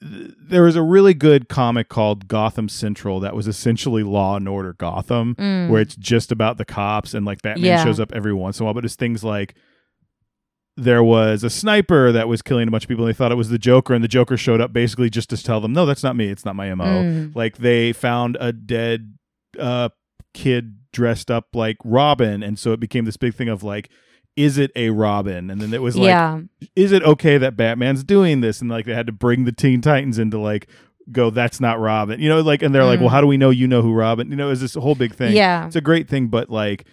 there was a really good comic called Gotham Central that was essentially Law and Order Gotham, Mm. where it's just about the cops and like Batman Yeah. shows up every once in a while, but it's things like there was a sniper that was killing a bunch of people and they thought it was the Joker, and the Joker showed up basically just to tell them, no, that's not me, it's not my MO. Mm. Like they found a dead uh, kid dressed up like Robin, and so it became this big thing of like, is it a Robin? And then it was like, yeah. is it okay that Batman's doing this? And like they had to bring the Teen Titans in to like go, that's not Robin. You know, like and they're like, Mm. well, how do we know you know who Robin? You know, is this whole big thing? Yeah. It's a great thing, but like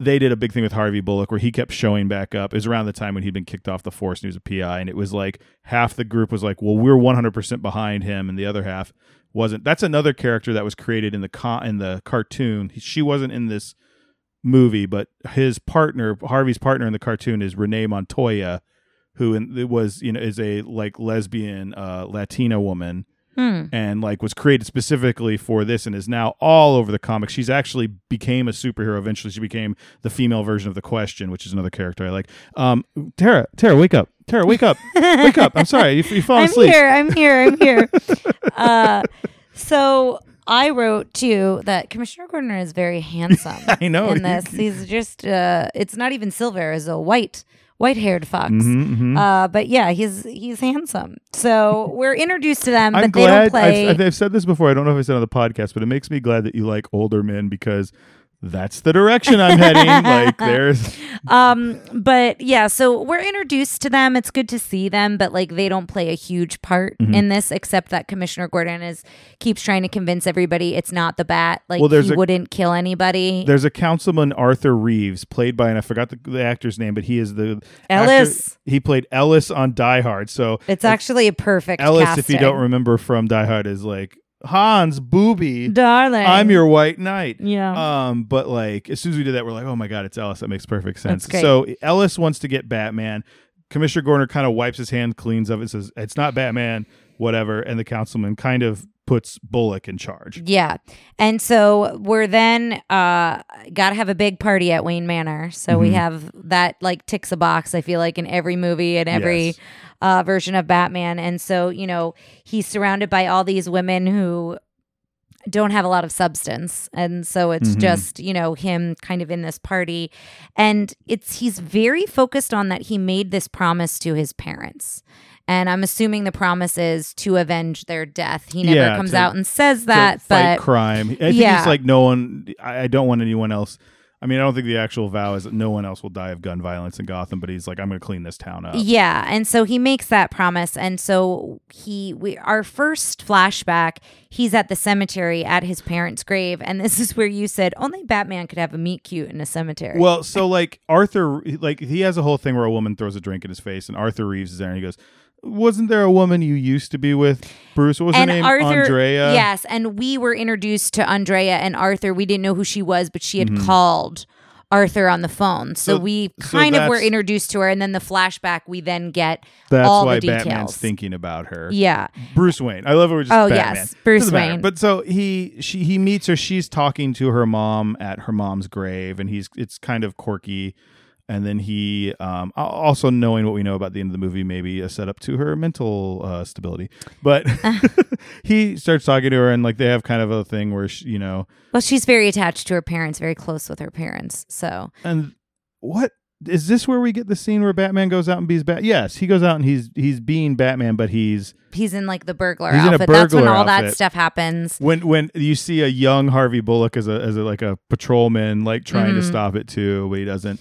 they did a big thing with Harvey Bullock where he kept showing back up. It was around the time when he'd been kicked off the force and he was a PI, and it was like half the group was like, well, we're 100% behind him, and the other half wasn't. That's another character that was created in the con- in the cartoon. She wasn't in this movie, but his partner, Harvey's partner in the cartoon, is Renee Montoya, who in, was you know is a like lesbian uh, Latina woman Hmm. and like was created specifically for this and is now all over the comics. She's actually became a superhero eventually. She became the female version of the Question, which is another character I like. Um, Tara, Tara, wake up, Tara, wake up, wake up. I'm sorry, you, you fall I'm asleep. here. I'm here. I'm here. uh, so I wrote too that Commissioner Gordon is very handsome. I know. in this. He's just uh it's not even silver, it's a white white haired fox. Mhm, mhm. Uh but yeah, he's he's handsome. So we're introduced to them, I'm but they don't glad. play I've, I've said this before. I don't know if I said it on the podcast, but it makes me glad that you like older men because that's the direction I'm heading. Like there's um but yeah so we're introduced to them it's good to see them but like they don't play a huge part Mm-hmm. in this except that commissioner gordon is keeps trying to convince everybody it's not the bat like Well, there's he a- wouldn't kill anybody there's a councilman Arthur Reeves played by and I forgot the, the actor's name, but he is the Ellis. actor- he played Ellis on Die Hard. So it's actually a perfect Ellis, casting. if you don't remember from Die Hard, is like Hans Booby. darling I'm your white knight. yeah Um, but like as soon as we did that, we're like, oh my god, it's Ellis. That makes perfect sense. So Ellis wants to get Batman. Commissioner Gordon kind of wipes his hand, cleans of it, says it's not Batman, whatever, and the councilman kind of puts Bullock in charge. yeah and so we're then uh gotta have a big party at wayne manor so we Mhm. have that like ticks a box i feel like in every movie and every Yes. uh, version of Batman. And so, you know, he's surrounded by all these women who don't have a lot of substance. And so it's Mhm. just, you know, him kind of in this party. And it's he's very focused on that he made this promise to his parents. And I'm assuming the promise is to avenge their death. He never Yeah, comes to- out and says that, fight but crime. I think Yeah. it's like no one. I, I don't want anyone else. I mean, I don't think the actual vow is that no one else will die of gun violence in Gotham. But he's like, I'm going to clean this town up. Yeah, and so he makes that promise, and so he we our first flashback, he's at the cemetery at his parents' grave, and this is where you said only Batman could have a meet cute in a cemetery. Well, so like Arthur, like he has a whole thing where a woman throws a drink in his face, and Arthur Reeves is there, and he goes, "Wasn't there a woman you used to be with, Bruce? What was and her name? Arthur, Andrea." yes, and we were introduced to Andrea and Arthur. We didn't know who she was, but she had Mhm. called Arthur on the phone, so, So- we so kind of were introduced to her, and then the flashback we then get That's all why the Batman's details. thinking about her. Yeah, Bruce Wayne. I love it. We're just Oh, Batman. yes, Bruce Doesn't matter. Wayne. But so he she he meets her. She's talking to her mom at her mom's grave, and he's it's kind of quirky. And then he, um, also knowing what we know about the end of the movie, maybe a setup to her mental uh, stability. But he starts talking to her, and like they have kind of a thing where she, you know, well, she's very attached to her parents, very close with her parents, so. and what is this where we get the scene where Batman goes out and bees Bat? Yes, he goes out and he's he's being Batman, but he's he's in like the burglar He's in a outfit. That's when burglar all that stuff happens. when when you see a young Harvey Bullock as a as a like a patrolman like trying to Mhm. stop it too, but he doesn't.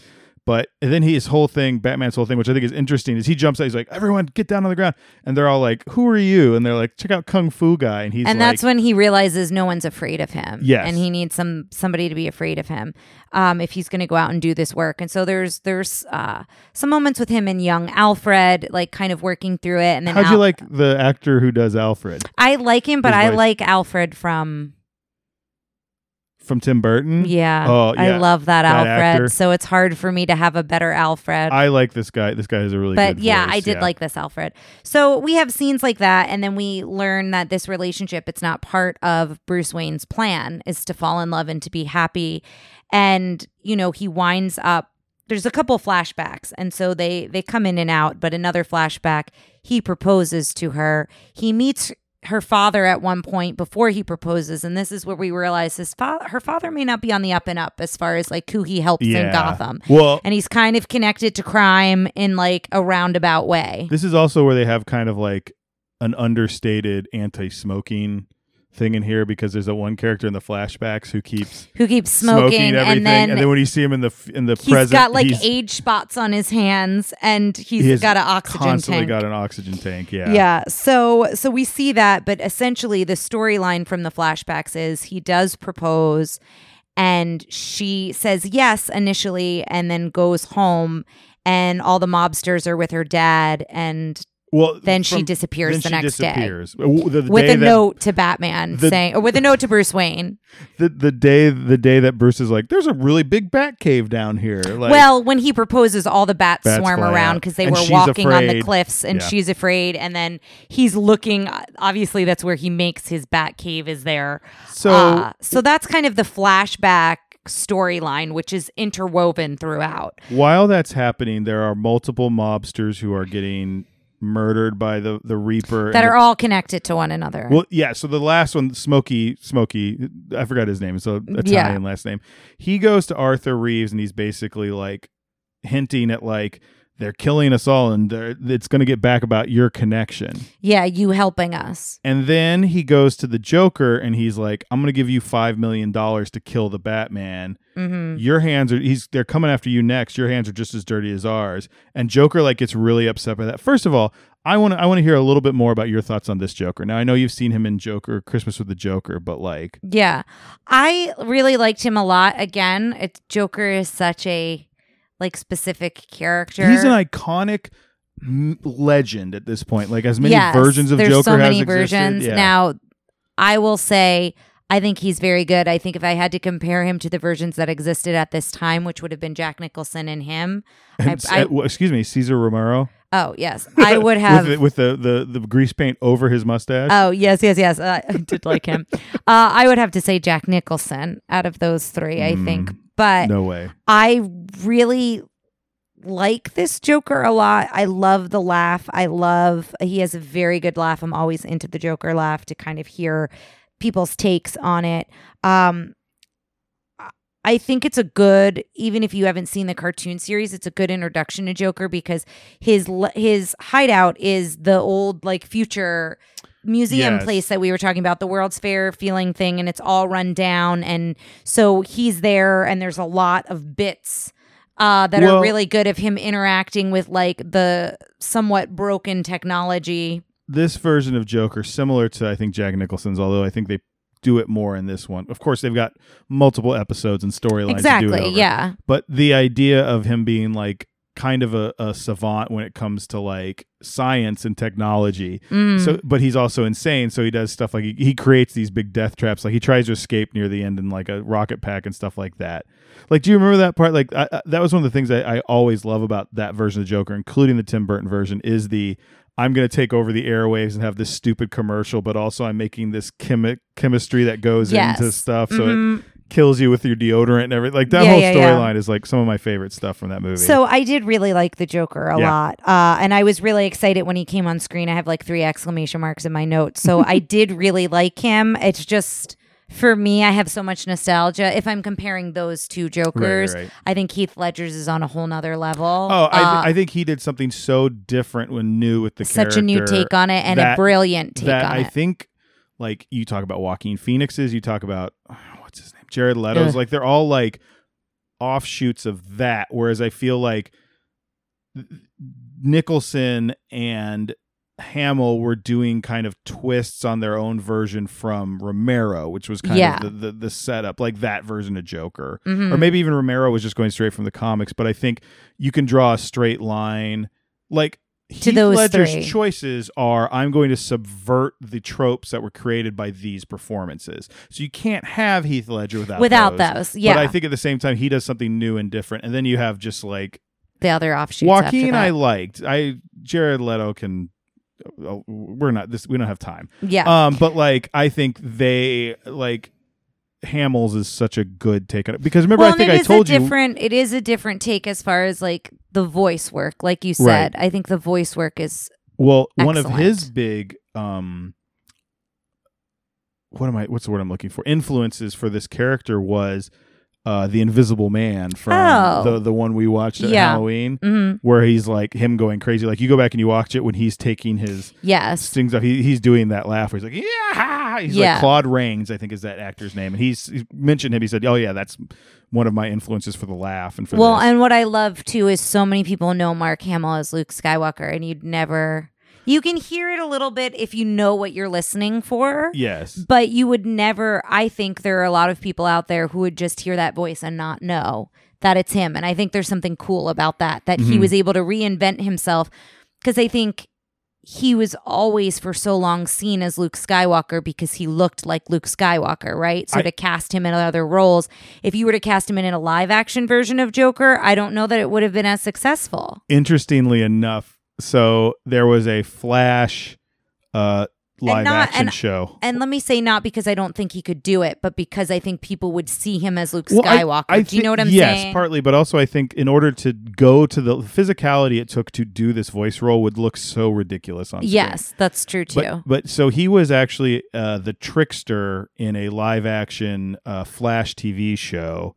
But and then he, his whole thing, Batman's whole thing, which I think is interesting, is he jumps out. He's like, "Everyone, get down on the ground!" And they're all like, "Who are you?" And they're like, "Check out Kung Fu guy." And he's and like, that's when he realizes no one's afraid of him. Yes. and he needs some somebody to be afraid of him um, if he's going to go out and do this work. And so there's there's uh, some moments with him and young Alfred, like kind of working through it. And then How'd you like the actor who does Alfred I like him, but his I like Alfred from from Tim Burton? yeah. Oh, I love that, That Alfred. actor. So it's hard for me to have a better Alfred. I like this guy. This guy is a really but yeah, voice, I did yeah. like this Alfred. So we have scenes like that, and then we learn that this relationship it's not part of Bruce Wayne's plan is to fall in love and to be happy. And you know, he winds up. There's a couple flashbacks, and so they they come in and out. But another flashback, he proposes to her. He meets her father at one point before he proposes, and this is where we realize his father, her father, may not be on the up and up as far as like who he helps Yeah. in Gotham Well, and he's kind of connected to crime in like a roundabout way. this is also where they have kind of like an understated anti-smoking thing in here because there's that one character in the flashbacks who keeps Who keeps smoking, everything, and then, and then when you see him in the in the he's present, got like age spots on his hands, and he's he got an oxygen tank, constantly tank. got an oxygen tank. Yeah, yeah, so so we see that, but essentially the storyline from the flashbacks is he does propose, and she says yes initially, and then goes home, and all the mobsters are with her dad, and Well, then she disappears then the she next day. disappears. W- The, the with day a that- note to Batman the- saying, or with a note to Bruce Wayne. The, the day the day that Bruce is like, there's a really big bat cave down here. Like, well, when he proposes, all the bats, Bats swarm around because they And were walking on the cliffs, and Yeah. she's afraid. And then he's looking. Obviously, that's where he makes his bat cave is there. so Uh, so that's kind of the flashback storyline, which is interwoven throughout. while that's happening, there are multiple mobsters who are getting murdered by the the Reaper. That are all connected to one another. Well, yeah. So the last one, Smokey, Smokey, I forgot his name. It's a Italian last name. He goes to Arthur Reeves, and he's basically like hinting at like they're killing us all, and it's going to get back about your connection. yeah, you helping us. And then he goes to the Joker, and he's like, "I'm going to give you five million dollars to kill the Batman. hmm Your hands are he's they're coming after you next. Your hands are just as dirty as ours." And Joker like gets really upset by that. First of all. I want to I want to hear a little bit more about your thoughts on this Joker. Now I know you've seen him in Joker Christmas with the Joker, but like Yeah, I really liked him a lot. Again, it, Joker is such a like specific character. He's an iconic m- legend at this point. Like as many Yes, versions of there's Joker so has many existed. versions. Yeah. Now, I will say I think he's very good. I think if I had to compare him to the versions that existed at this time, which would have been Jack Nicholson and him, And, I- uh, w- excuse me, Cesar Romero oh yes, I would have. with, the, with the, the the grease paint over his mustache. Oh yes, yes, yes. Uh, I did like him. Uh, I would have to say Jack Nicholson out of those three. I think, but no way. I really like this Joker a lot. I love the laugh. I love he has a very good laugh. I'm always into the Joker laugh to kind of hear people's takes on it. Um I think it's a good even if you haven't seen the cartoon series, it's a good introduction to Joker because his his hideout is the old like future museum Yes. place that we were talking about, the World's Fair feeling thing and it's all run down and so he's there and there's a lot of bits uh, that Well- are really good of him interacting with like the somewhat broken technology. This version of Joker, similar to I think Jack Nicholson's, although I think they do it more in this one. Of course, they've got multiple episodes and storylines. to do it Exactly. Yeah. But the idea of him being like kind of a, a savant when it comes to like science and technology. Mm. So, but he's also insane. So he does stuff like he, he creates these big death traps. Like he tries to escape near the end in like a rocket pack and stuff like that. Like, do you remember that part? Like, I, I, that was one of the things I, I always love about that version of Joker, including the Tim Burton version, is the I'm going to take over the airwaves and have this stupid commercial, but also I'm making this chemi- chemistry that goes Yes. into stuff, so it Mhm. Kills you with your deodorant and everything. Like that Yeah, whole yeah, yeah. storyline is like some of my favorite stuff from that movie. So I did really like the Joker a Yeah. lot, uh, and I was really excited when he came on screen. I have like three exclamation marks in my notes, so I did really like him. It's just for me, I have so much nostalgia. If I'm comparing those two Jokers, right. I think Heath Ledger's is on a whole nother level. oh, I, th- Uh, I think he did something so different when new with the such a new take on it and that- a brilliant take on I it. I think like you talk about Joaquin Phoenix's, you talk about what's his name, Jared Leto's. Ugh. Like they're all like offshoots of that. Whereas I feel like Nicholson and Hamill were doing kind of twists on their own version from Romero, which was kind Yeah. of the, the the setup, like that version of Joker, Mhm. or maybe even Romero was just going straight from the comics. But I think you can draw a straight line, like. To Heath those Ledger's three. choices are I'm going to subvert the tropes that were created by these performances. So you can't have Heath Ledger without Without those. those, yeah. But I think at the same time he does something new and different. And then you have just like the other offshoots. Joaquin that. I liked. I Jared Leto can uh, we're not this we don't have time. yeah. Um but like I think they like Hamill's is such a good take on it because remember well, I think I told a you different. It is a different take as far as like the voice work. Like you Right. said, I think the voice work is well one of his big um what am I what's the word I'm looking for influences for this character was uh the Invisible Man from Oh. the the one we watched at Yeah. Halloween mhm, where he's like him going crazy like you go back and you watch it when he's taking his yes, stings up. He, he's doing that laugh where he's like, yeah. He's Yeah. like Claude Rains, I think is that actor's name. And he's he mentioned him. He said, oh, yeah, that's one of my influences for the laugh and for Well, this. and what I love too is so many people know Mark Hamill as Luke Skywalker, and you'd never. You can hear it a little bit if you know what you're listening for. yes. But you would never, I think there are a lot of people out there who would just hear that voice and not know that it's him. And I think there's something cool about that, that he Mhm. was able to reinvent himself. Because I think he was always for so long seen as Luke Skywalker because he looked like Luke Skywalker, right? So I- to cast him in other roles, if you were to cast him in a live action version of Joker, I don't know that it would have been as successful. Interestingly enough, so there was a Flash uh, live not- action and- show. And let me say not because I don't think he could do it, but because I think people would see him as Luke Well, I- Skywalker. I do you know what I'm yes, saying? Yes, partly, but also I think in order to go to the physicality it took to do this voice role would look so ridiculous on screen. Yes, that's true too. But, but so he was actually uh, the trickster in a live action uh, Flash TV show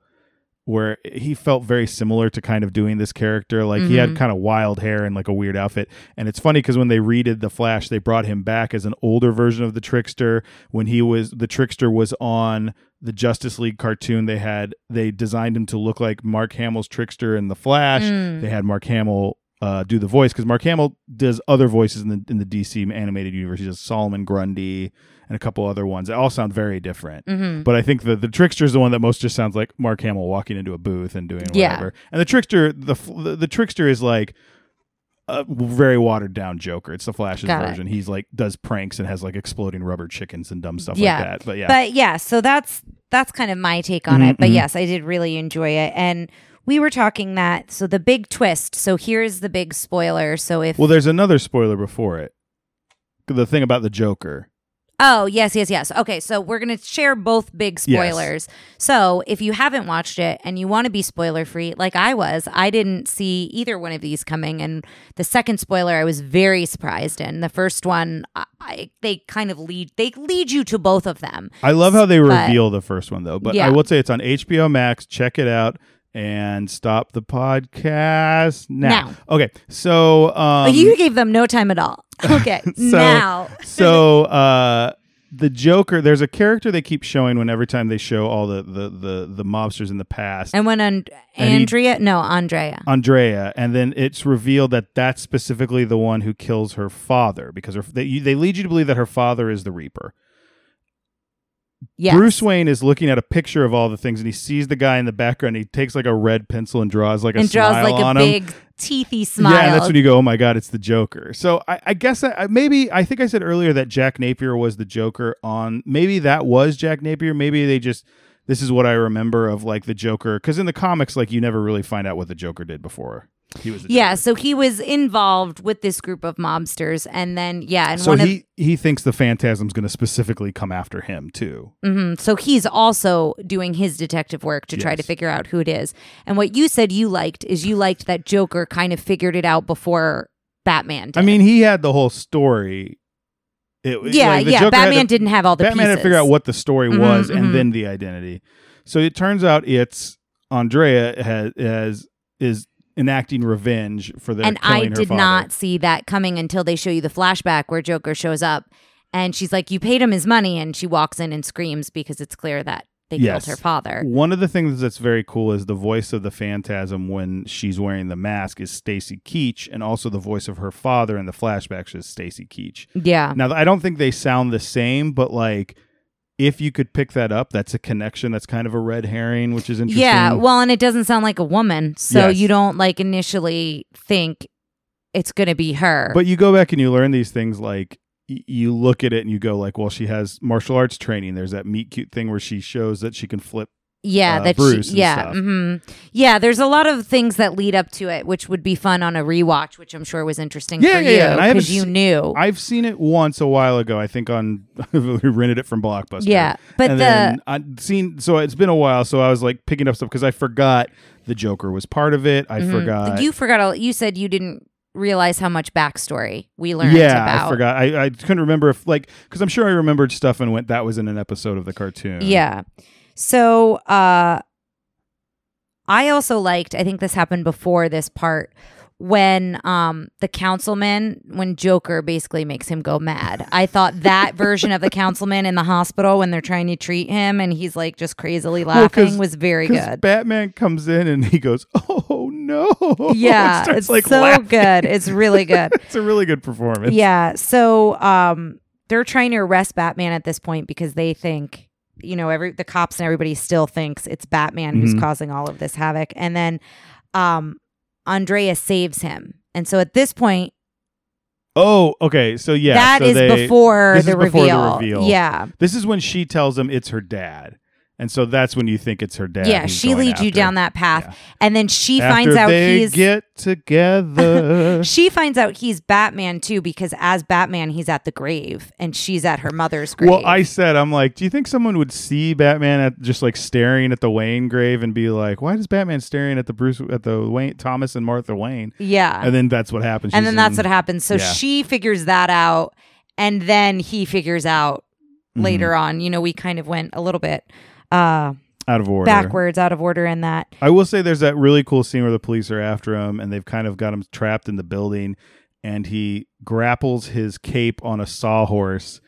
where he felt very similar to kind of doing this character. Like he had Mhm. kind of wild hair and like a weird outfit. And it's funny because when they redid the Flash, they brought him back as an older version of the trickster. When he was the trickster was on the Justice League cartoon, they had they designed him to look like Mark Hamill's trickster in the Flash Mm. they had Mark Hamill uh, do the voice because Mark Hamill does other voices in the in the DC animated universe. He does Solomon Grundy and a couple other ones. They all sound very different. Mhm. But I think the the trickster is the one that most just sounds like Mark Hamill walking into a booth and doing Yeah. whatever. And the trickster, the the, the trickster is like a very watered down Joker. It's the Flash's Got it. version. He's like does pranks and has like exploding rubber chickens and dumb stuff Yeah. like that. But yeah, But yeah, so that's that's kind of my take on it. But Mhm, mhm. yes, I did really enjoy it. And we were talking that so the big twist. So here's the big spoiler. So if well, there's another spoiler before it. The thing about the Joker. Oh, yes, yes, yes. Okay, so we're going to share both big Yes. spoilers. So, if you haven't watched it and you want to be spoiler free, like I was, I didn't see either one of these coming. And the second spoiler, I was very surprised in. The first one, I, I, they kind of lead they lead you to both of them. I love how they But- reveal the first one though. But Yeah. I will say it's on HBO Max. Check it out and stop the podcast now. Now. Okay, so um, you gave them no time at all. Okay, So- now so uh, the Joker. There's a character they keep showing when every time they show all the the the, the mobsters in the past. and when and- And he- Andrea, no, Andrea. Andrea, and then it's revealed that that's specifically the one who kills her father because her, they, they lead you to believe that her father is the Reaper. Yes. Bruce Wayne is looking at a picture of all the things, and he sees the guy in the background. He takes like a red pencil and draws like a and draws smile like a on him. big teethy smile. Yeah, and that's when you go, "Oh my god, it's the Joker." So I, I guess I, I- maybe I think I said earlier that Jack Napier was the Joker on. Maybe that was Jack Napier. Maybe they just this is what I remember of like the Joker because in the comics, like you never really find out what the Joker did before he was. Yeah, so he was involved with this group of mobsters, and then yeah, and So one he he thinks the Phantasm's going to specifically come after him too. of mhm, so he's also doing his detective work to try to figure out who it is. And what you said you liked is you liked that Joker kind of figured it out before Batman. Did. I mean, he had the whole story. It, yeah, like, yeah. Joker Batman to- didn't have all the Batman had to figure out what the story Mhm, was mhm. and then the identity. So it turns out it's Andrea has, has is enacting revenge for their and I did not see that coming until they show you the flashback where Joker shows up, and she's like, "You paid him his money," and she walks in and screams because it's clear that they Yes. killed her father. One of the things that's very cool is the voice of the phantasm when she's wearing the mask is Stacy Keach, and also the voice of her father in the flashbacks is Stacy Keach. Yeah. Now, I don't think they sound the same, but like if you could pick that up, that's a connection. That's kind of a red herring, which is interesting. Yeah, well, and it doesn't sound like a woman, so Yes. you don't like initially think it's going to be her. But you go back and you learn these things like you look at it and you go like, well, she has martial arts training. There's that meet cute thing where she shows that she can flip. Yeah, uh, that Bruce she, yeah, stuff. hmm yeah. There's a lot of things that lead up to it, which would be fun on a rewatch, which I'm sure was interesting Yeah, for yeah, you yeah, and I haven't because you knew. I've seen it once a while ago. I think on we rented it from Blockbuster. yeah, but and the then I'd seen so it's been a while, so I was like picking up stuff because I forgot the Joker was part of it. I Mhm. forgot. you forgot. all- You said you didn't realize how much backstory we learned. yeah, about. I forgot. I, I couldn't remember if like because I'm sure I remembered stuff and went that was in an episode of the cartoon. Yeah. So uh I also liked, I think this happened before this part, when um the councilman when Joker basically makes him go mad. I thought that version of the councilman in the hospital when they're trying to treat him and he's like just crazily Well, laughing was very good. Batman comes in and he goes, "Oh no!" yeah, starts, it's like so laughing. good. It's really good. it's a really good performance. Yeah. So um they're trying to arrest Batman at this point because they think you know every the cops and everybody still thinks it's Batman who's Mhm. causing all of this havoc and then um Andrea saves him. And so at this point Oh, okay. So yeah, that so is they- before, the, is before the reveal. Yeah. This is when she tells him it's her dad, and so that's when you think it's her dad. yeah, she leads you down that path. Yeah. And then she After finds out they he's get together. she finds out he's Batman too because as Batman he's at the grave and she's at her mother's grave. well, I said, I'm like, do you think someone would see Batman at just like staring at the Wayne grave and be like, why is Batman staring at the Bruce at the Wayne Thomas and Martha Wayne? yeah. And then that's what happens. and then that's in- what happens. So yeah. she figures that out, and then he figures out Mhm. later on. You know, we kind of went a little bit uh, out of order. backwards, out of order in that. I will say there's that really cool scene where the police are after him and they've kind of got him trapped in the building and he grapples his cape on a sawhorse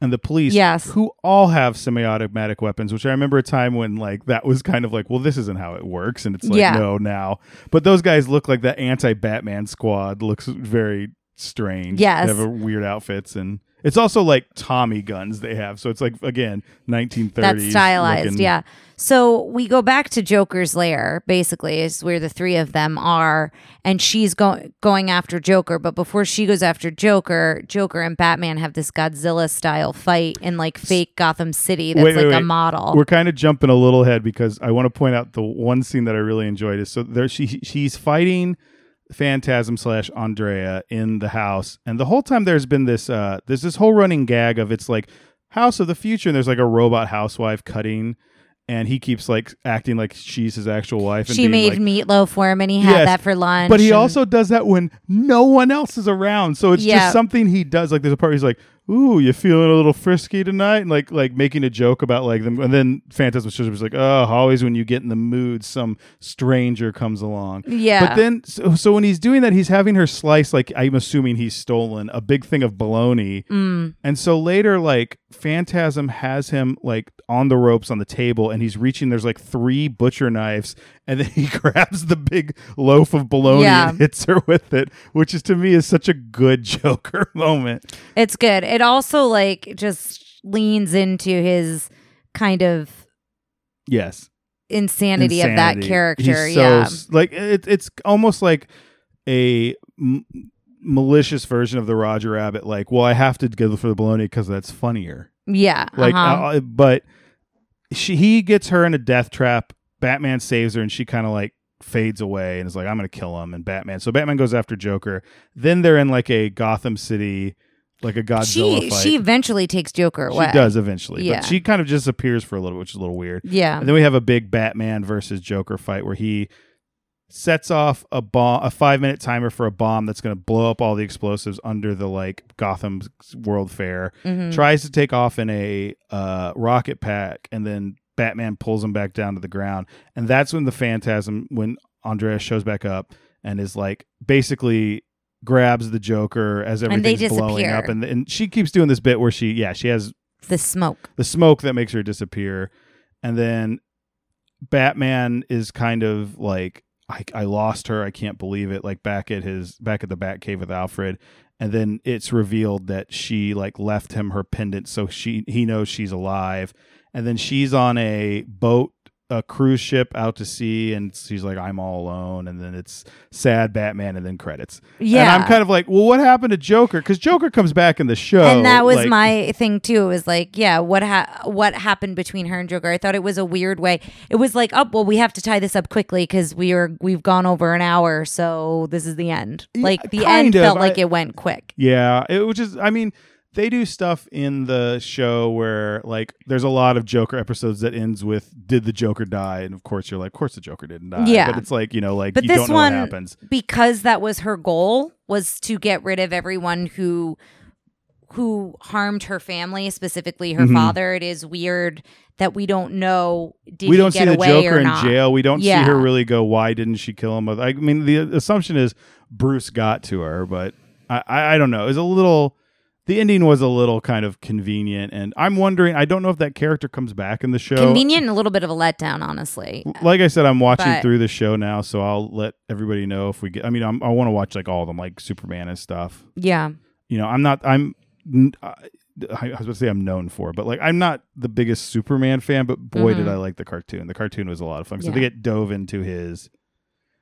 and the police Yes. who all have semi-automatic weapons which I remember a time when like that was kind of like well this isn't how it works and it's like Yeah. no now but those guys look like the anti-Batman squad looks very strange Yes. they have weird outfits and it's also like Tommy guns they have so it's like again 1930s That's stylized, looking- yeah. So we go back to Joker's lair, basically, is where the three of them are, and she's going going after Joker. But before she goes after Joker, Joker and Batman have this Godzilla style fight in like fake Gotham City. That's Wait, wait, like a wait. model. We're kind of jumping a little ahead because I want to point out the one scene that I really enjoyed is so there she she's fighting Phantasm slash Andrea in the house, and the whole time there's been this uh there's this whole running gag of it's like House of the Future, and there's like a robot housewife cutting, and he keeps like acting like she's his actual wife. And she made like, meatloaf for him, and he had Yes, that for lunch. but he and- also does that when no one else is around. So it's Yeah. just something he does. Like there's a part where he's like, "Ooh, you feeling a little frisky tonight?" And like like making a joke about like them. And then Phantasm Shows was like, "Oh, always when you get in the mood, some stranger comes along." yeah. But then, so, so when he's doing that, he's having her slice like I'm assuming he's stolen a big thing of bologna, Mm. and so later, like Phantasm has him like on the ropes on the table, and he's reaching. There's like three butcher knives, and then he grabs the big loaf of bologna Yeah. and hits her with it, which is to me is such a good Joker moment. It's good. It also like just leans into his kind of Yes, insanity, of that character. He's so yeah. like it, it's almost like a m- malicious version of the Roger Rabbit. Like, well, I have to go for the bologna because that's funnier. Yeah. Like, uh-huh. uh, but she he gets her in a death trap. Batman saves her, and she kind of like fades away and is like, "I'm gonna kill him." And Batman, so Batman goes after Joker. Then they're in like a Gotham City, like a Godzilla she fight. she eventually takes Joker She away. does eventually, Yeah. but she kind of just appears for a little, which is a little weird. Yeah. And then we have a big Batman versus Joker fight where he sets off a bomb, a five minute timer for a bomb that's going to blow up all the explosives under the like Gotham World Fair. Mhm. Tries to take off in a uh, rocket pack, and then Batman pulls him back down to the ground. And that's when the Phantasm, when Andreas shows back up and is like basically grabs the Joker as everything's blowing up, and and she keeps doing this bit where she, yeah, she has the smoke. the smoke that makes her disappear. and then Batman is kind of like I, I lost her. I can't believe it. Like back at his back at the Batcave with Alfred, and then it's revealed that she like left him her pendant, so she he knows she's alive, and then she's on a boat a cruise ship out to sea and she's like i'm all alone and then it's sad batman and then credits Yeah. and i'm kind of like well what happened to joker because joker comes back in the show and that was like- my thing too. It was like, yeah, what ha- what happened between her and Joker? I thought it was a weird way. It was like, oh, well, we have to tie this up quickly because we are we've gone over an hour, so this is the end. Like the end of. felt like it went quick. Yeah, it was just. I mean, they do stuff in the show where like there's a lot of Joker episodes that ends with "Did the Joker die?" and of course you're like, "Of course the Joker didn't die." Yeah. but it's like you know, like But you this don't know one, what happens. because that was her goal, was to get rid of everyone who who harmed her family, specifically her Mhm. father. It is weird that we don't know. Did we don't see the Joker in not? jail. We don't see her really go. Why didn't she kill him? I mean, the assumption is Bruce got to her, but I, I, I don't know. It's a little. The ending was a little kind of convenient, and I'm wondering. I don't know if that character comes back in the show. Convenient and a little bit of a letdown, honestly. like I said, I'm watching But- through the show now, so I'll let everybody know if we get. I mean, I'm, I want to watch like all of them, like Superman and stuff. Yeah. You know, I'm not. I'm. n- I was going to say I'm known for, but like I'm not the biggest Superman fan. But boy, did Mhm. I like the cartoon. The cartoon was a lot of fun. So Yeah. they get dove into his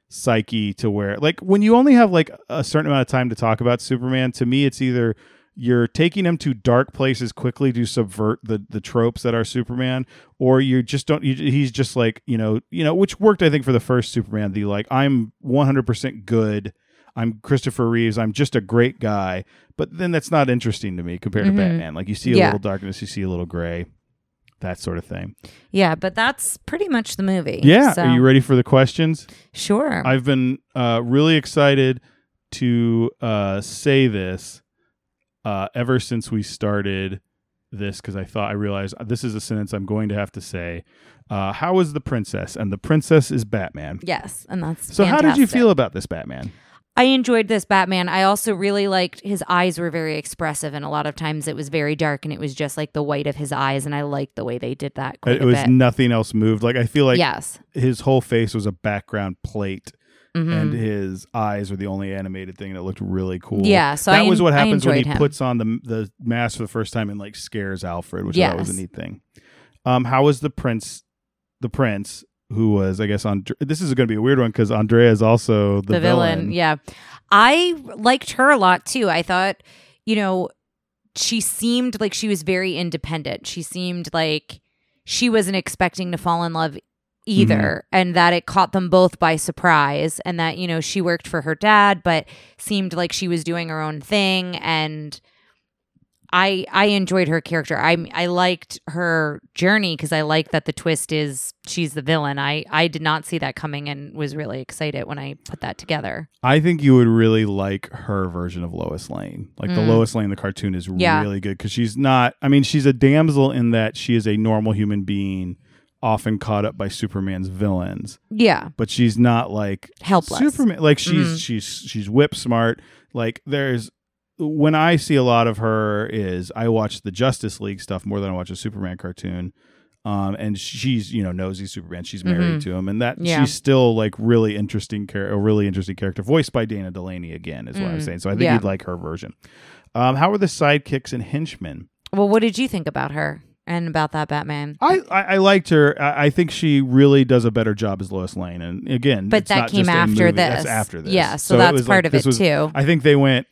psyche to where, like, when you only have like a certain amount of time to talk about Superman, to me, it's either you're taking him to dark places quickly to subvert the the tropes that are Superman, or you just don't. You, he's just like you know, you know, which worked I think for the first Superman. The like I'm 100 percent good. I'm Christopher Reeves. I'm just a great guy. But then that's not interesting to me compared Mhm. to Batman. Like you see a Yeah. little darkness, you see a little gray, that sort of thing. Yeah, but that's pretty much the movie. Yeah. So, Are you ready for the questions? Sure. I've been uh, really excited to uh, say this uh, ever since we started this because I thought I realized this is a sentence I'm going to have to say. Uh, how is the princess? And the princess is Batman. yes, and that's So, how did you feel about this Batman? I enjoyed this Batman. I also really liked his eyes were very expressive, and a lot of times it was very dark, and it was just like the white of his eyes, and I liked the way they did that. Quite It was bit. nothing else moved. Like I feel like yes, his whole face was a background plate Mhm. and his eyes were the only animated thing that looked really cool. Yeah, so that I was en- what happens when he him. puts on the the mask for the first time and like scares Alfred, which I thought was a neat thing. Um, how was the prince? The prince, who was I guess on this is going to be a weird one because Andrea is also the, the, villain. Yeah, I liked her a lot too. I thought, you know, she seemed like she was very independent. She seemed like she wasn't expecting to fall in love either and that it caught them both by surprise and that you know she worked for her dad but seemed like she was doing her own thing and I I enjoyed her character. I I liked her journey because I like that the twist is she's the villain. I I did not see that coming and was really excited when I put that together. I think you would really like her version of Lois Lane. Like the Mm. Lois Lane, the cartoon is Yeah. really good because she's not. I mean, she's a damsel in that she is a normal human being, often caught up by Superman's villains. Yeah, but she's not like helpless. Superman. Like she's Mhm. she's she's whip smart. Like there's when I see a lot of her is I watch the Justice League stuff more than I watch a Superman cartoon. Um, and she's you know nosy Superman. She's married Mhm. to him, and that Yeah. she's still like really interesting, char- a really interesting character, voiced by Dana Delany again, is what I'm Mm, saying. So I think yeah. you'd like her version. Um, how are the sidekicks and henchmen? Well, what did you think about her and about that Batman? I, I, I liked her. I, I think she really does a better job as Lois Lane. And again, But it's that not came just after this. That's after this. Yeah, so, it that's was part like- of it was- too. I think they went.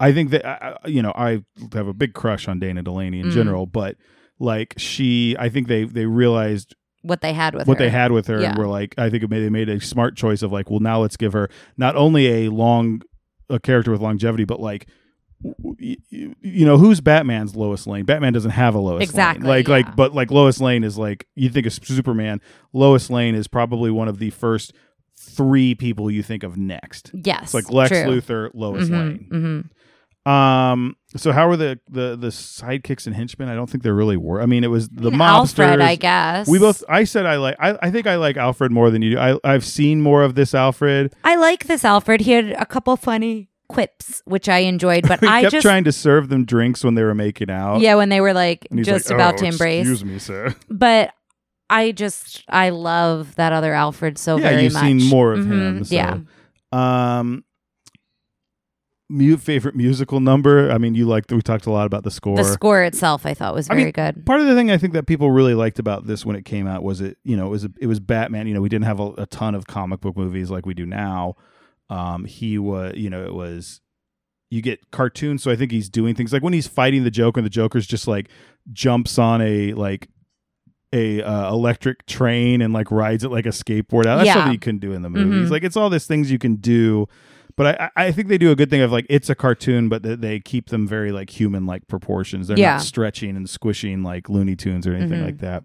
I think that uh, you know I have a big crush on Dana Delany in Mm. general, but like she, I think they they realized What they had with what her. they had with her, Yeah. and were like, I think it made, they made a smart choice of like, well, now let's give her not only a long a character with longevity, but like. You, you know who's Batman's Lois Lane? Batman doesn't have a Lois Exactly, Lane. Like yeah. like but like Lois Lane is like you think of Superman. Lois Lane is probably one of the first three people you think of next. Yes, It's like Lex true. Luthor, Lois Mhm, Lane. mhm. Um. So how were the the the sidekicks and henchmen? I don't think there really were. I mean, it was the And mobsters. Alfred, I guess. We both. I said I like. I, I think I like Alfred more than you do. I I've seen more of this Alfred. I like this Alfred. He had a couple funny quips, which I enjoyed, but I kept just trying to serve them drinks when they were making out. yeah, when they were like just like, about "Oh, to embrace. Excuse me, sir. But I just I love that other Alfred so yeah, very you've much. seen more of Mhm, him. So. Yeah. Um, mu- favorite musical number. I mean, you like we talked a lot about the score. The score itself I thought was I very mean, good. Part of the thing I think that people really liked about this when it came out was it, you know, it was it was Batman. You know, we didn't have a, a ton of comic book movies like we do now. Um, he was, you know, it was you get cartoons, so I think he's doing things like when he's fighting the Joker, and the Joker's just like jumps on a like a uh, electric train and like rides it like a skateboard. That's Yeah. something you couldn't do in the movies. Mhm. Like it's all these things you can do. But I, I think they do a good thing of like it's a cartoon, but they, they keep them very like human like proportions. They're Yeah. not stretching and squishing like Looney Tunes or anything Mhm. like that.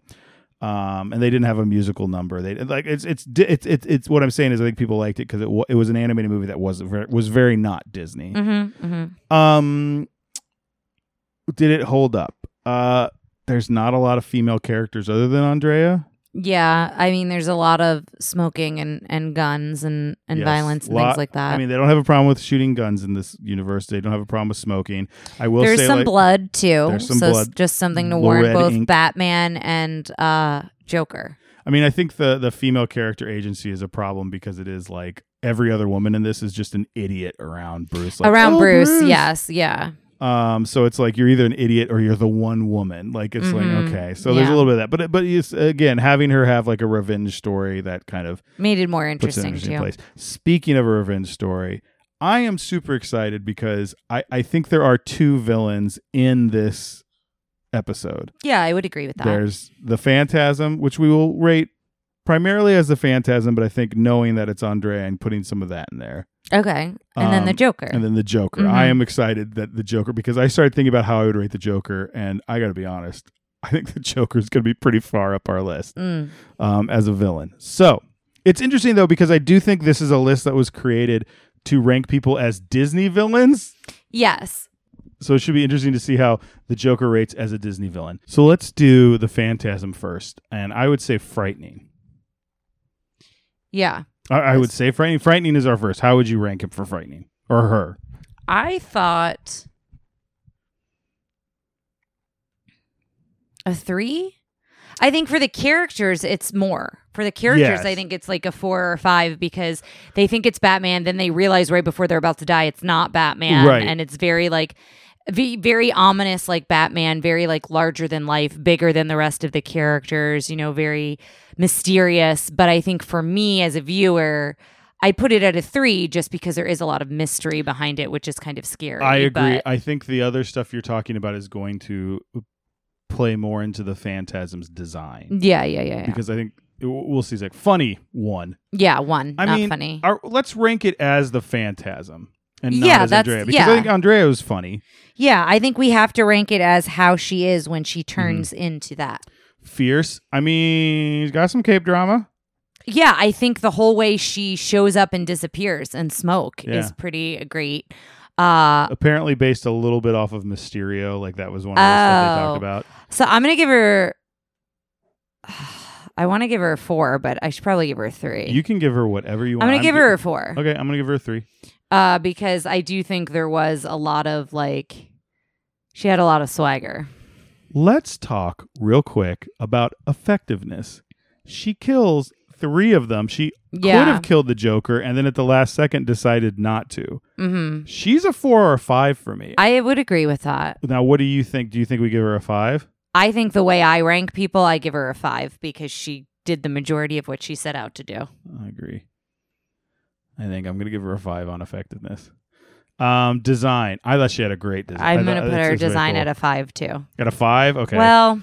Um, and they didn't have a musical number. They like it's it's it's it's, it's what I'm saying is I think people liked it because it it was an animated movie that was very, was very not Disney. Mm-hmm, mm-hmm. Um, did it hold up? Uh, there's not a lot of female characters other than Andrea. Yeah, I mean, there's a lot of smoking and, and guns and, and Yes. violence and Lot- things like that. I mean, they don't have a problem with shooting guns in this universe. They don't have a problem with smoking. I will there's say, some like, blood too. there's some so blood. just something to warn both ink. Batman and uh, Joker. I mean, I think the the female character agency is a problem because it is like every other woman in this is just an idiot around Bruce. Like, Around "Oh, Bruce, yes, yeah. Um, so it's like you're either an idiot or you're the one woman. Like it's Mhm. like okay, so there's a little bit of that, but but it's, again, having her have like a revenge story that kind of Made it more puts it in interesting, interesting too. place. Speaking of a revenge story, I am super excited because I I think there are two villains in this episode. Yeah, I would agree with that. There's the Phantasm, which we will rate primarily as the Phantasm, but I think knowing that it's Andrea and putting some of that in there. Okay, and then the Um, Joker. And then the Joker. Mhm. I am excited that the Joker because I started thinking about how I would rate the Joker, and I got to be honest, I think the Joker is going to be pretty far up our list Mm. um, as a villain. So it's interesting though because I do think this is a list that was created to rank people as Disney villains. Yes. So it should be interesting to see how the Joker rates as a Disney villain. So let's do the Phantasm first, and I would say frightening. Yeah. I, I would say frightening. Frightening is our first. How would you rank him for frightening or her? I thought a three. I think for the characters, it's more. For the characters, Yes. I think it's like a four or five because they think it's Batman. Then they realize right before they're about to die, it's not Batman. Right. And it's very like, ve- very ominous, like Batman, very like larger than life, bigger than the rest of the characters, you know, very mysterious. But I think for me as a viewer, I put it at a three just because there is a lot of mystery behind it, which is kind of scary. I agree. but- I think the other stuff you're talking about is going to play more into the Phantasm's design yeah, yeah, yeah, yeah. because I think we'll see. It's like funny one. Yeah, one. I not mean, funny. Our, let's rank it as the Phantasm and Yeah, as that's- Andrea because I think Andrea was funny. Yeah, I think we have to rank it as how she is when she Mm-hmm. turns into that. Fierce. I mean, he's got some cape drama. Yeah, I think the whole way she shows up and disappears and smoke Yeah. is pretty great. Uh Apparently based a little bit off of Mysterio. Like that was one of the stuff they Oh. talked about. so I'm gonna give her I want to give her a four, but I should probably give her a three. You can give her whatever you want. I'm gonna give gi- her a four. Okay, I'm gonna give her a three. Uh, because I do think there was a lot of like she had a lot of swagger. Let's talk real quick about effectiveness. She kills three of them. She could have killed the Joker and then at the last second decided not to. Mm-hmm. She's a four or a five for me. I would agree with that. now, what do you think? Do you think we give her a five? I think the way I rank people, I give her a five because she did the majority of what she set out to do. I agree. I think I'm going to give her a five on effectiveness. Um, design. I thought she had a great design. I'm going to thought- put her design cool. at a five too. At a five? Okay. Well,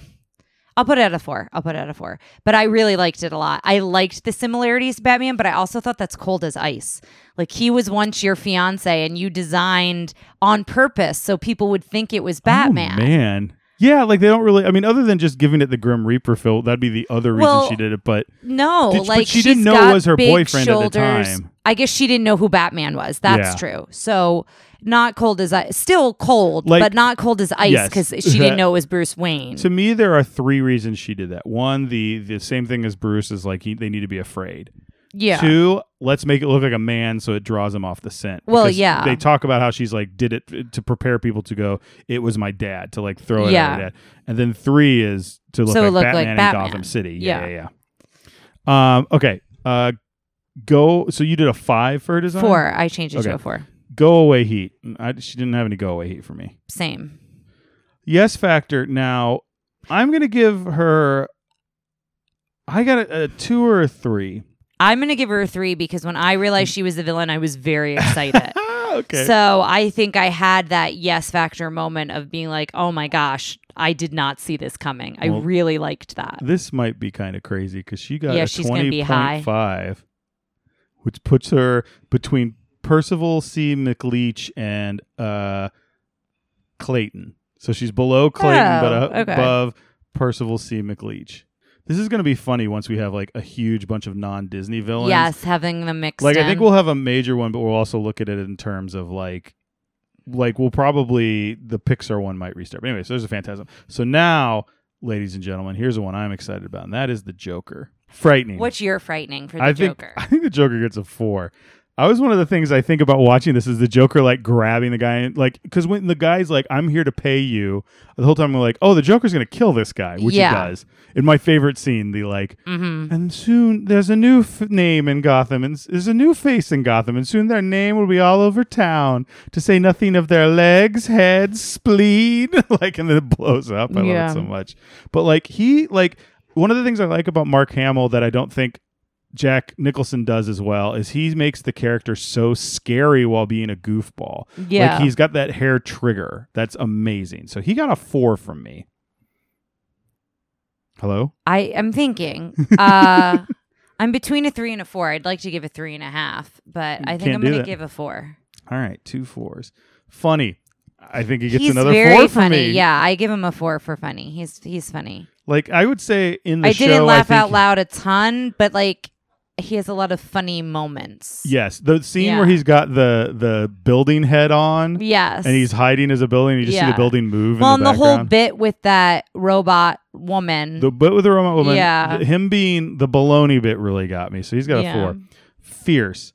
I'll put it at a four. I'll put it at a four. But I really liked it a lot. I liked the similarities to Batman, but I also thought that's cold as ice. Like he was once your fiance and you designed on purpose so people would think it was Batman. Oh, man. Yeah, like they don't really. I mean, other than just giving it the Grim Reaper fill, that'd be the other reason Well, she did it. But No, Did- but like she didn't know it was her boyfriend at the time. I guess she didn't know who Batman was. That's Yeah. true. So not cold as ice, still cold, Like- but not cold as ice Yes. because she didn't know it was Bruce Wayne. to me, there are three reasons she did that. One, the the same thing as Bruce is like he, they need to be afraid. Yeah. Two, let's make it look like a man so it draws him off the scent. Well, Because yeah. They talk about how she's like did it to prepare people to go, it was my dad to like throw it Yeah. at her dad. And then three is to look So like Batman like in Batman. Gotham City. Yeah, Yeah. yeah, yeah. Um, okay. Uh go so you did a five for her design? Four. I changed it Okay. to a four. Go away heat. I, she didn't have any go away heat for me. Same. Yes factor. Now, I'm gonna give her. I got a, a two or a three. I'm gonna give her a three because when I realized she was the villain, I was very excited. Okay. So I think I had that yes factor moment of being like, oh my gosh, I did not see this coming. I Well, really liked that. this might be kind of crazy because she got Yeah, a she's gonna be high. five, which puts her between Percival C. McLeach and uh, Clayton. So she's below Clayton, but Oh, uh, okay. above Percival C. McLeach. This is going to be funny once we have like a huge bunch of non-Disney villains. Yes, having them mixed. like I think we'll have a major one, but we'll also look at it in terms of like, like we'll probably the Pixar one might restart. But anyway, so there's a Phantasm. So now, ladies and gentlemen, here's the one I'm excited about, and that is the Joker. Frightening. What's your frightening for the I think Joker? I think the Joker gets a four. I was one of the things I think about watching this is the Joker like grabbing the guy, and, like because when the guy's like, "I'm here to pay you," the whole time I'm like, "Oh, the Joker's gonna kill this guy," which Yeah. he does. In my favorite scene, the like, mm-hmm. and soon there's a new f- name in Gotham, and s- there's a new face in Gotham, and soon their name will be all over town. To say nothing of their legs, heads, spleen, like, and then it blows up. I love it so much. But like he, like one of the things I like about Mark Hamill that I don't think Jack Nicholson does as well is he makes the character so scary while being a goofball. Yeah. like he's got that hair trigger. That's amazing. So he got a four from me. Hello. I am thinking. Uh, I'm between a three and a four. I'd like to give a three and a half, but I think Can't I'm going to that. give a four. All right, two fours. Funny. I think he gets he's another very four funny. me. Yeah, I give him a four for funny. He's he's funny. Like I would say in the show. I show, didn't laugh out loud a ton, but like he has a lot of funny moments. Yes, the scene Yeah. where he's got the the building head on Yes. and he's hiding as a building. You just see the building move. well, in and the, the whole bit with that robot woman. The bit with the robot woman, Yeah. him being the baloney bit really got me. So he's got Yeah. a four. Fierce.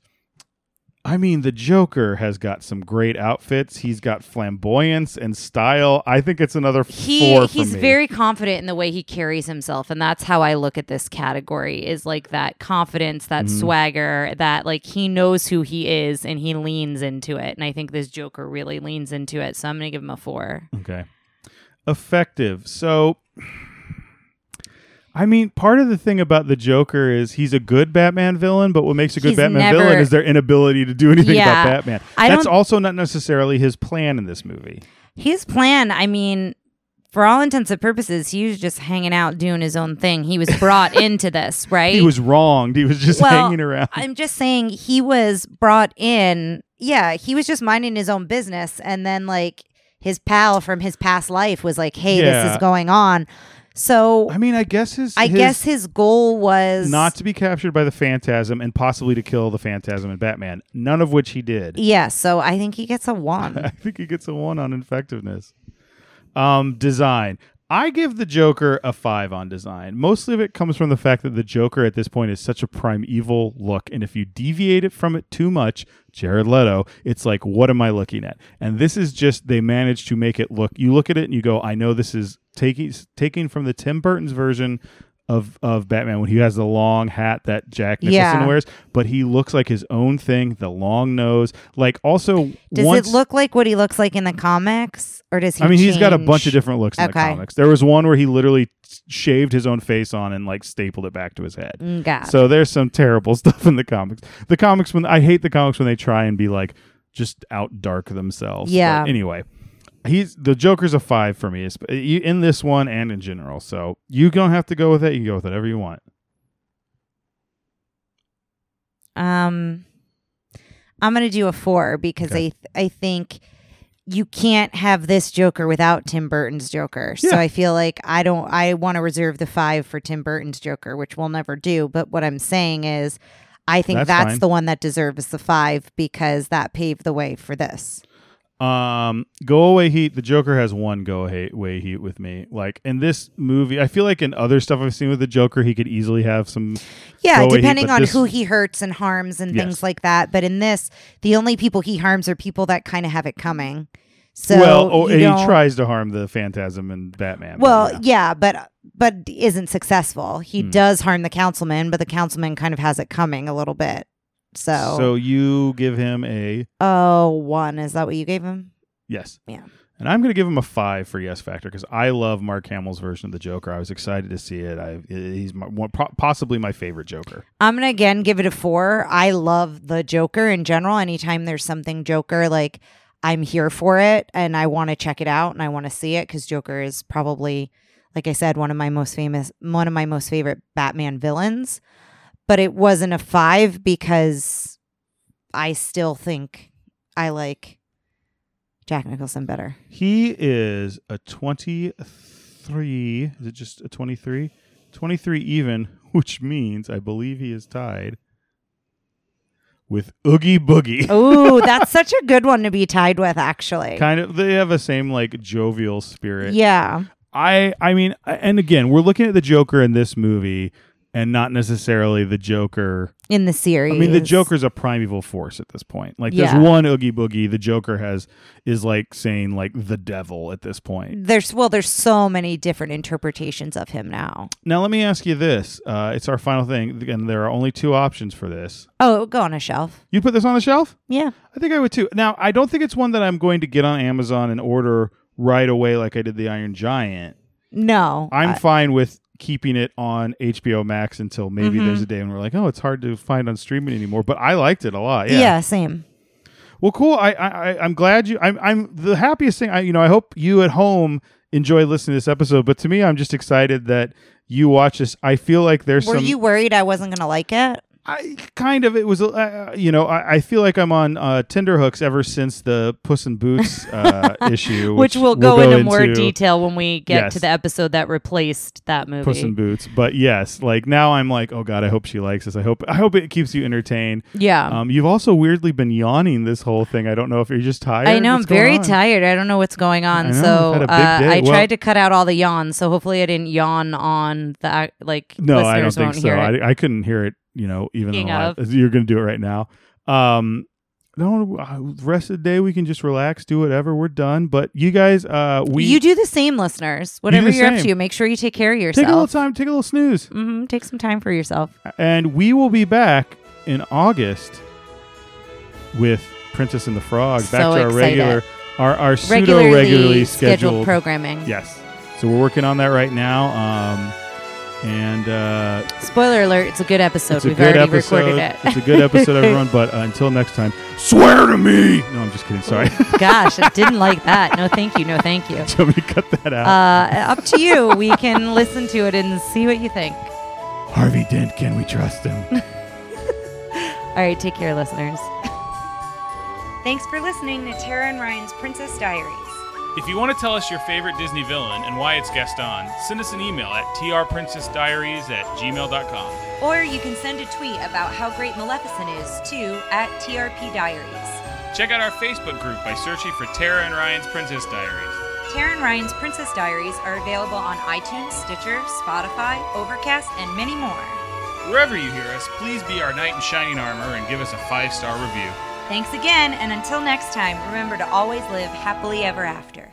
I mean, the Joker has got some great outfits. He's got flamboyance and style. I think it's another he four for he's very confident in the way he carries himself and that's how i look at this category is like that confidence that Mhm. swagger that like he knows who he is and he leans into it and i think this joker really leans into it so i'm gonna give him a four Okay. Effective. So, I mean, part of the thing about the Joker is he's a good Batman villain, but what makes a good He's Batman never- villain is their inability to do anything Yeah. about Batman. I That's also not necessarily his plan in this movie. his plan i mean for all intents and purposes he was just hanging out doing his own thing he was brought into this right He was wronged. He was just Well, hanging around. I'm just saying he was brought in. Yeah, he was just minding his own business, and then like his pal from his past life was like, "Hey, this is going on." So I mean, I guess his I his- guess his goal was not to be captured by the Phantasm and possibly to kill the Phantasm and Batman. None of which he did. Yeah, so I think he gets a one. I think he gets a one on effectiveness. Um, design. I give the Joker a five on design. Mostly of it comes from the fact that the Joker at this point is such a primeval look, and if you deviate it from it too much, Jared Leto, it's like, what am I looking at? And this is just they managed to make it look. You look at it and you go, I know this is taking taking from the Tim Burton's version of of Batman when he has the long hat that Jack Nicholson Yeah. wears, but he looks like his own thing. The long nose, like also Does once, it look like what he looks like in the comics, or does he? I mean, he's got a bunch of different looks in the comics. There was one where he literally shaved his own face on and like stapled it back to his head. Mm, Got. So there's some terrible stuff in the comics. The comics when I hate the comics when they try and be like just out dark themselves. But Yeah. anyway, he's the Joker's a five for me. In this one and in general. So you don't have to go with it. You can go with whatever you want. Um, I'm gonna do a four because Okay. I th- I think you can't have this Joker without Tim Burton's Joker. Yeah. So I feel like I don't. I want to reserve the five for Tim Burton's Joker, which we'll never do. But what I'm saying is, I think That's that's, the one that deserves the five because that paved the way for this. Um, go away heat. The Joker has one go away heat with me. Like in this movie, I feel like in other stuff I've seen with the Joker, he could easily have some. Yeah, away heat, depending on this- who he hurts and harms and Yes. things like that. But in this, the only people he harms are people that kind of have it coming. So well, oh, and he tries to harm the Phantasm and Batman. Well, yeah. yeah, but but isn't successful. He Hmm. does harm the councilman, but the councilman kind of has it coming a little bit. So, So you give him a oh, one is that what you gave him? yes. Yeah. And I'm going to give him a five for yes factor because I love Mark Hamill's version of the Joker. I was excited to see it. I he's my, one, po- possibly my favorite Joker. I'm gonna again give it a four. I love the Joker in general. Anytime there's something Joker, like I'm here for it and I want to check it out and I want to see it because Joker is probably, like I said, one of my most famous, one of my most favorite Batman villains. But it wasn't a five because I still think I like Jack Nicholson better. He is a 23. Is it just a 23? 23 even, which means I believe he is tied with Oogie Boogie. Oh, that's such a good one to be tied with, actually. Kind of, they have the same like jovial spirit. Yeah. I I mean, and again, we're looking at the Joker in this movie, and not necessarily the Joker. In the series. I mean, the Joker's a primeval force at this point. Like, Yeah. there's one Oogie Boogie. The Joker has is like saying like the devil at this point. There's well, there's so many different interpretations of him now. Now, let me ask you this. Uh, it's our final thing, and there are only two options for this. Oh, go on a shelf. You put this on the shelf? Yeah. I think I would too. Now, I don't think it's one that I'm going to get on Amazon and order right away like I did the Iron Giant. No. I'm fine with keeping it on HBO Max until maybe Mhm. there's a day when we're like, oh, it's hard to find on streaming anymore. But I liked it a lot. yeah. Yeah. same. Well, cool. I, I I'm glad you. I'm I'm the happiest thing. I you know I hope you at home enjoy listening to this episode. But to me, I'm just excited that you watch this. I feel like there's Were some. you worried I wasn't gonna like it? I kind of it was uh, you know I, I feel like I'm on uh, Tinderhooks ever since the Puss in Boots uh, issue, Which, we'll go, we'll into, more detail when we get Yes. to the episode that replaced that movie. Puss in Boots. But yes, like now I'm like, oh god, I hope she likes this. I hope I hope it keeps you entertained. yeah. Um, you've also weirdly been yawning this whole thing. I don't know if you're just tired. I know I'm very on? tired. I don't know what's going on. I know, so you've had a big uh. I Well- tried to cut out all the yawns. So hopefully I didn't yawn on the like. No, I don't think so. I, I couldn't hear it. You know, even though of. you're going to do it right now. Um, no, uh, the rest of the day we can just relax, do whatever. We're done. But you guys, uh, we you do the same, listeners. Whatever you're up to, make sure you take care of yourself. take a little time, take a little snooze, hmm Take some time for yourself. and we will be back in August with Princess and the Frog. Back So to our excited. regular, our our pseudo Regularly, regularly scheduled, scheduled programming. Yes. So we're working on that right now. Um, and uh, Spoiler alert: It's a good episode. it's a We've good already episode. recorded it. it's a good episode, everyone. But uh, until next time, swear to me. No, I'm just kidding. Sorry. Gosh, I didn't like that. No, thank you. No, thank you. Do you me cut that out? Uh, up to you. We can listen to it and see what you think. Harvey Dent, can we trust him? All right, take care, listeners. Thanks for listening to Tara and Ryan's Princess Diaries. If you want to tell us your favorite Disney villain and why it's Gaston, send us an email at trprincessdiaries at gmail.com. Or you can send a tweet about how great Maleficent is to at TRP Diaries. Check out our Facebook group by searching for Tara and Ryan's Princess Diaries. Tara and Ryan's Princess Diaries are available on iTunes, Stitcher, Spotify, Overcast, and many more. Wherever you hear us, please be our knight in shining armor and give us a five star review. Thanks again, and until next time, remember to always live happily ever after.